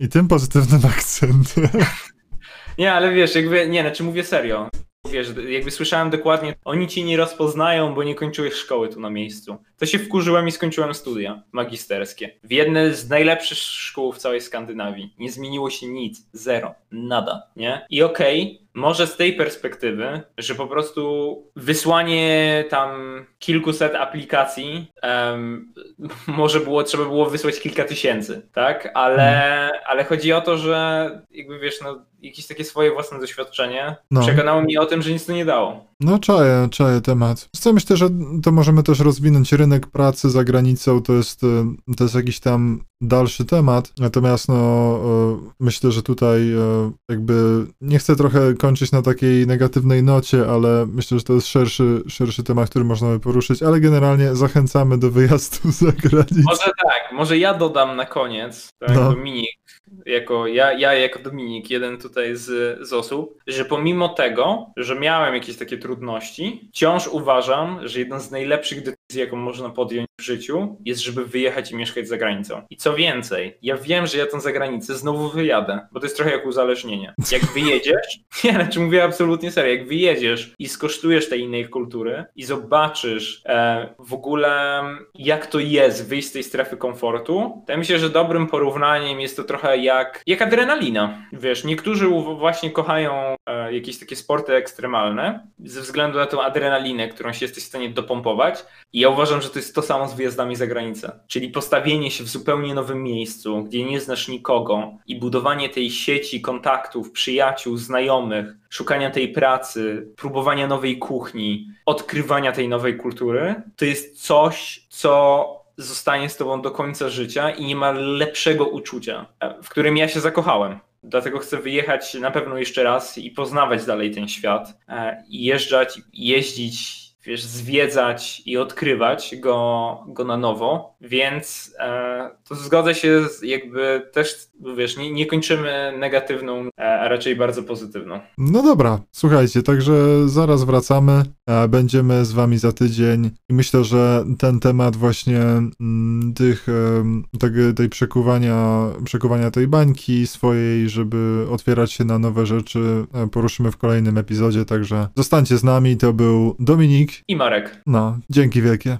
S2: I tym pozytywnym [laughs] akcentem.
S1: Nie, ale wiesz, jakby, nie, znaczy mówię serio. Wiesz, jakby słyszałem dokładnie, oni ci nie rozpoznają, bo nie kończyłeś szkoły tu na miejscu. To się wkurzyłem i skończyłem studia magisterskie. W jednej z najlepszych szkół w całej Skandynawii. Nie zmieniło się nic. Zero. Nada, nie? I okej, okay, może z tej perspektywy, że po prostu wysłanie tam kilkuset aplikacji um, [laughs] może było, trzeba było wysłać kilka tysięcy, tak? Ale, hmm. ale chodzi o to, że jakby wiesz, no, jakieś takie swoje własne doświadczenie no. przekonało mnie o tym, że nic to nie dało.
S2: No czaję, czaję temat. Co myślę, że to możemy też rozwinąć rynek pracy za granicą, to jest, to jest jakiś tam dalszy temat. Natomiast no, e, myślę, że tutaj e, jakby nie chcę trochę kończyć na takiej negatywnej nocie, ale myślę, że to jest szerszy, szerszy temat, który można by poruszyć, ale generalnie zachęcamy do wyjazdu [laughs] za granicę.
S1: Może tak, może ja dodam na koniec, tak, no. Dominik, jako ja, ja jako Dominik, jeden tutaj z, z osób, że pomimo tego, że miałem jakieś takie trudności, wciąż uważam, że jedną z najlepszych jaką można podjąć w życiu, jest, żeby wyjechać i mieszkać za granicą. I co więcej, ja wiem, że ja tą zagranicę znowu wyjadę, bo to jest trochę jak uzależnienie. Jak wyjedziesz, [laughs] nie, znaczy mówię absolutnie serio, jak wyjedziesz i skosztujesz tej innej kultury i zobaczysz e, w ogóle, jak to jest wyjść z tej strefy komfortu, to ja myślę, że dobrym porównaniem jest to trochę jak, jak adrenalina. Wiesz, niektórzy właśnie kochają e, jakieś takie sporty ekstremalne ze względu na tą adrenalinę, którą się jesteś w stanie dopompować. I ja uważam, że to jest to samo z wyjazdami za granicę. Czyli postawienie się w zupełnie nowym miejscu, gdzie nie znasz nikogo i budowanie tej sieci kontaktów, przyjaciół, znajomych, szukania tej pracy, próbowania nowej kuchni, odkrywania tej nowej kultury, to jest coś, co zostanie z tobą do końca życia i nie ma lepszego uczucia, w którym ja się zakochałem. Dlatego chcę wyjechać na pewno jeszcze raz i poznawać dalej ten świat. e, jeżdżać, jeździć, wiesz, zwiedzać i odkrywać go, go na nowo. Więc e, to zgodzę się, z, jakby też, wiesz, nie, nie kończymy negatywną, e, a raczej bardzo pozytywną.
S2: No dobra, słuchajcie, także zaraz wracamy, e, będziemy z wami za tydzień i myślę, że ten temat właśnie mm, tych, em, tego, tej przekuwania, przekuwania tej bańki swojej, żeby otwierać się na nowe rzeczy, e, poruszymy w kolejnym epizodzie, także zostańcie z nami, to był Dominik,
S1: I Marek.
S2: no, dzięki wielkie.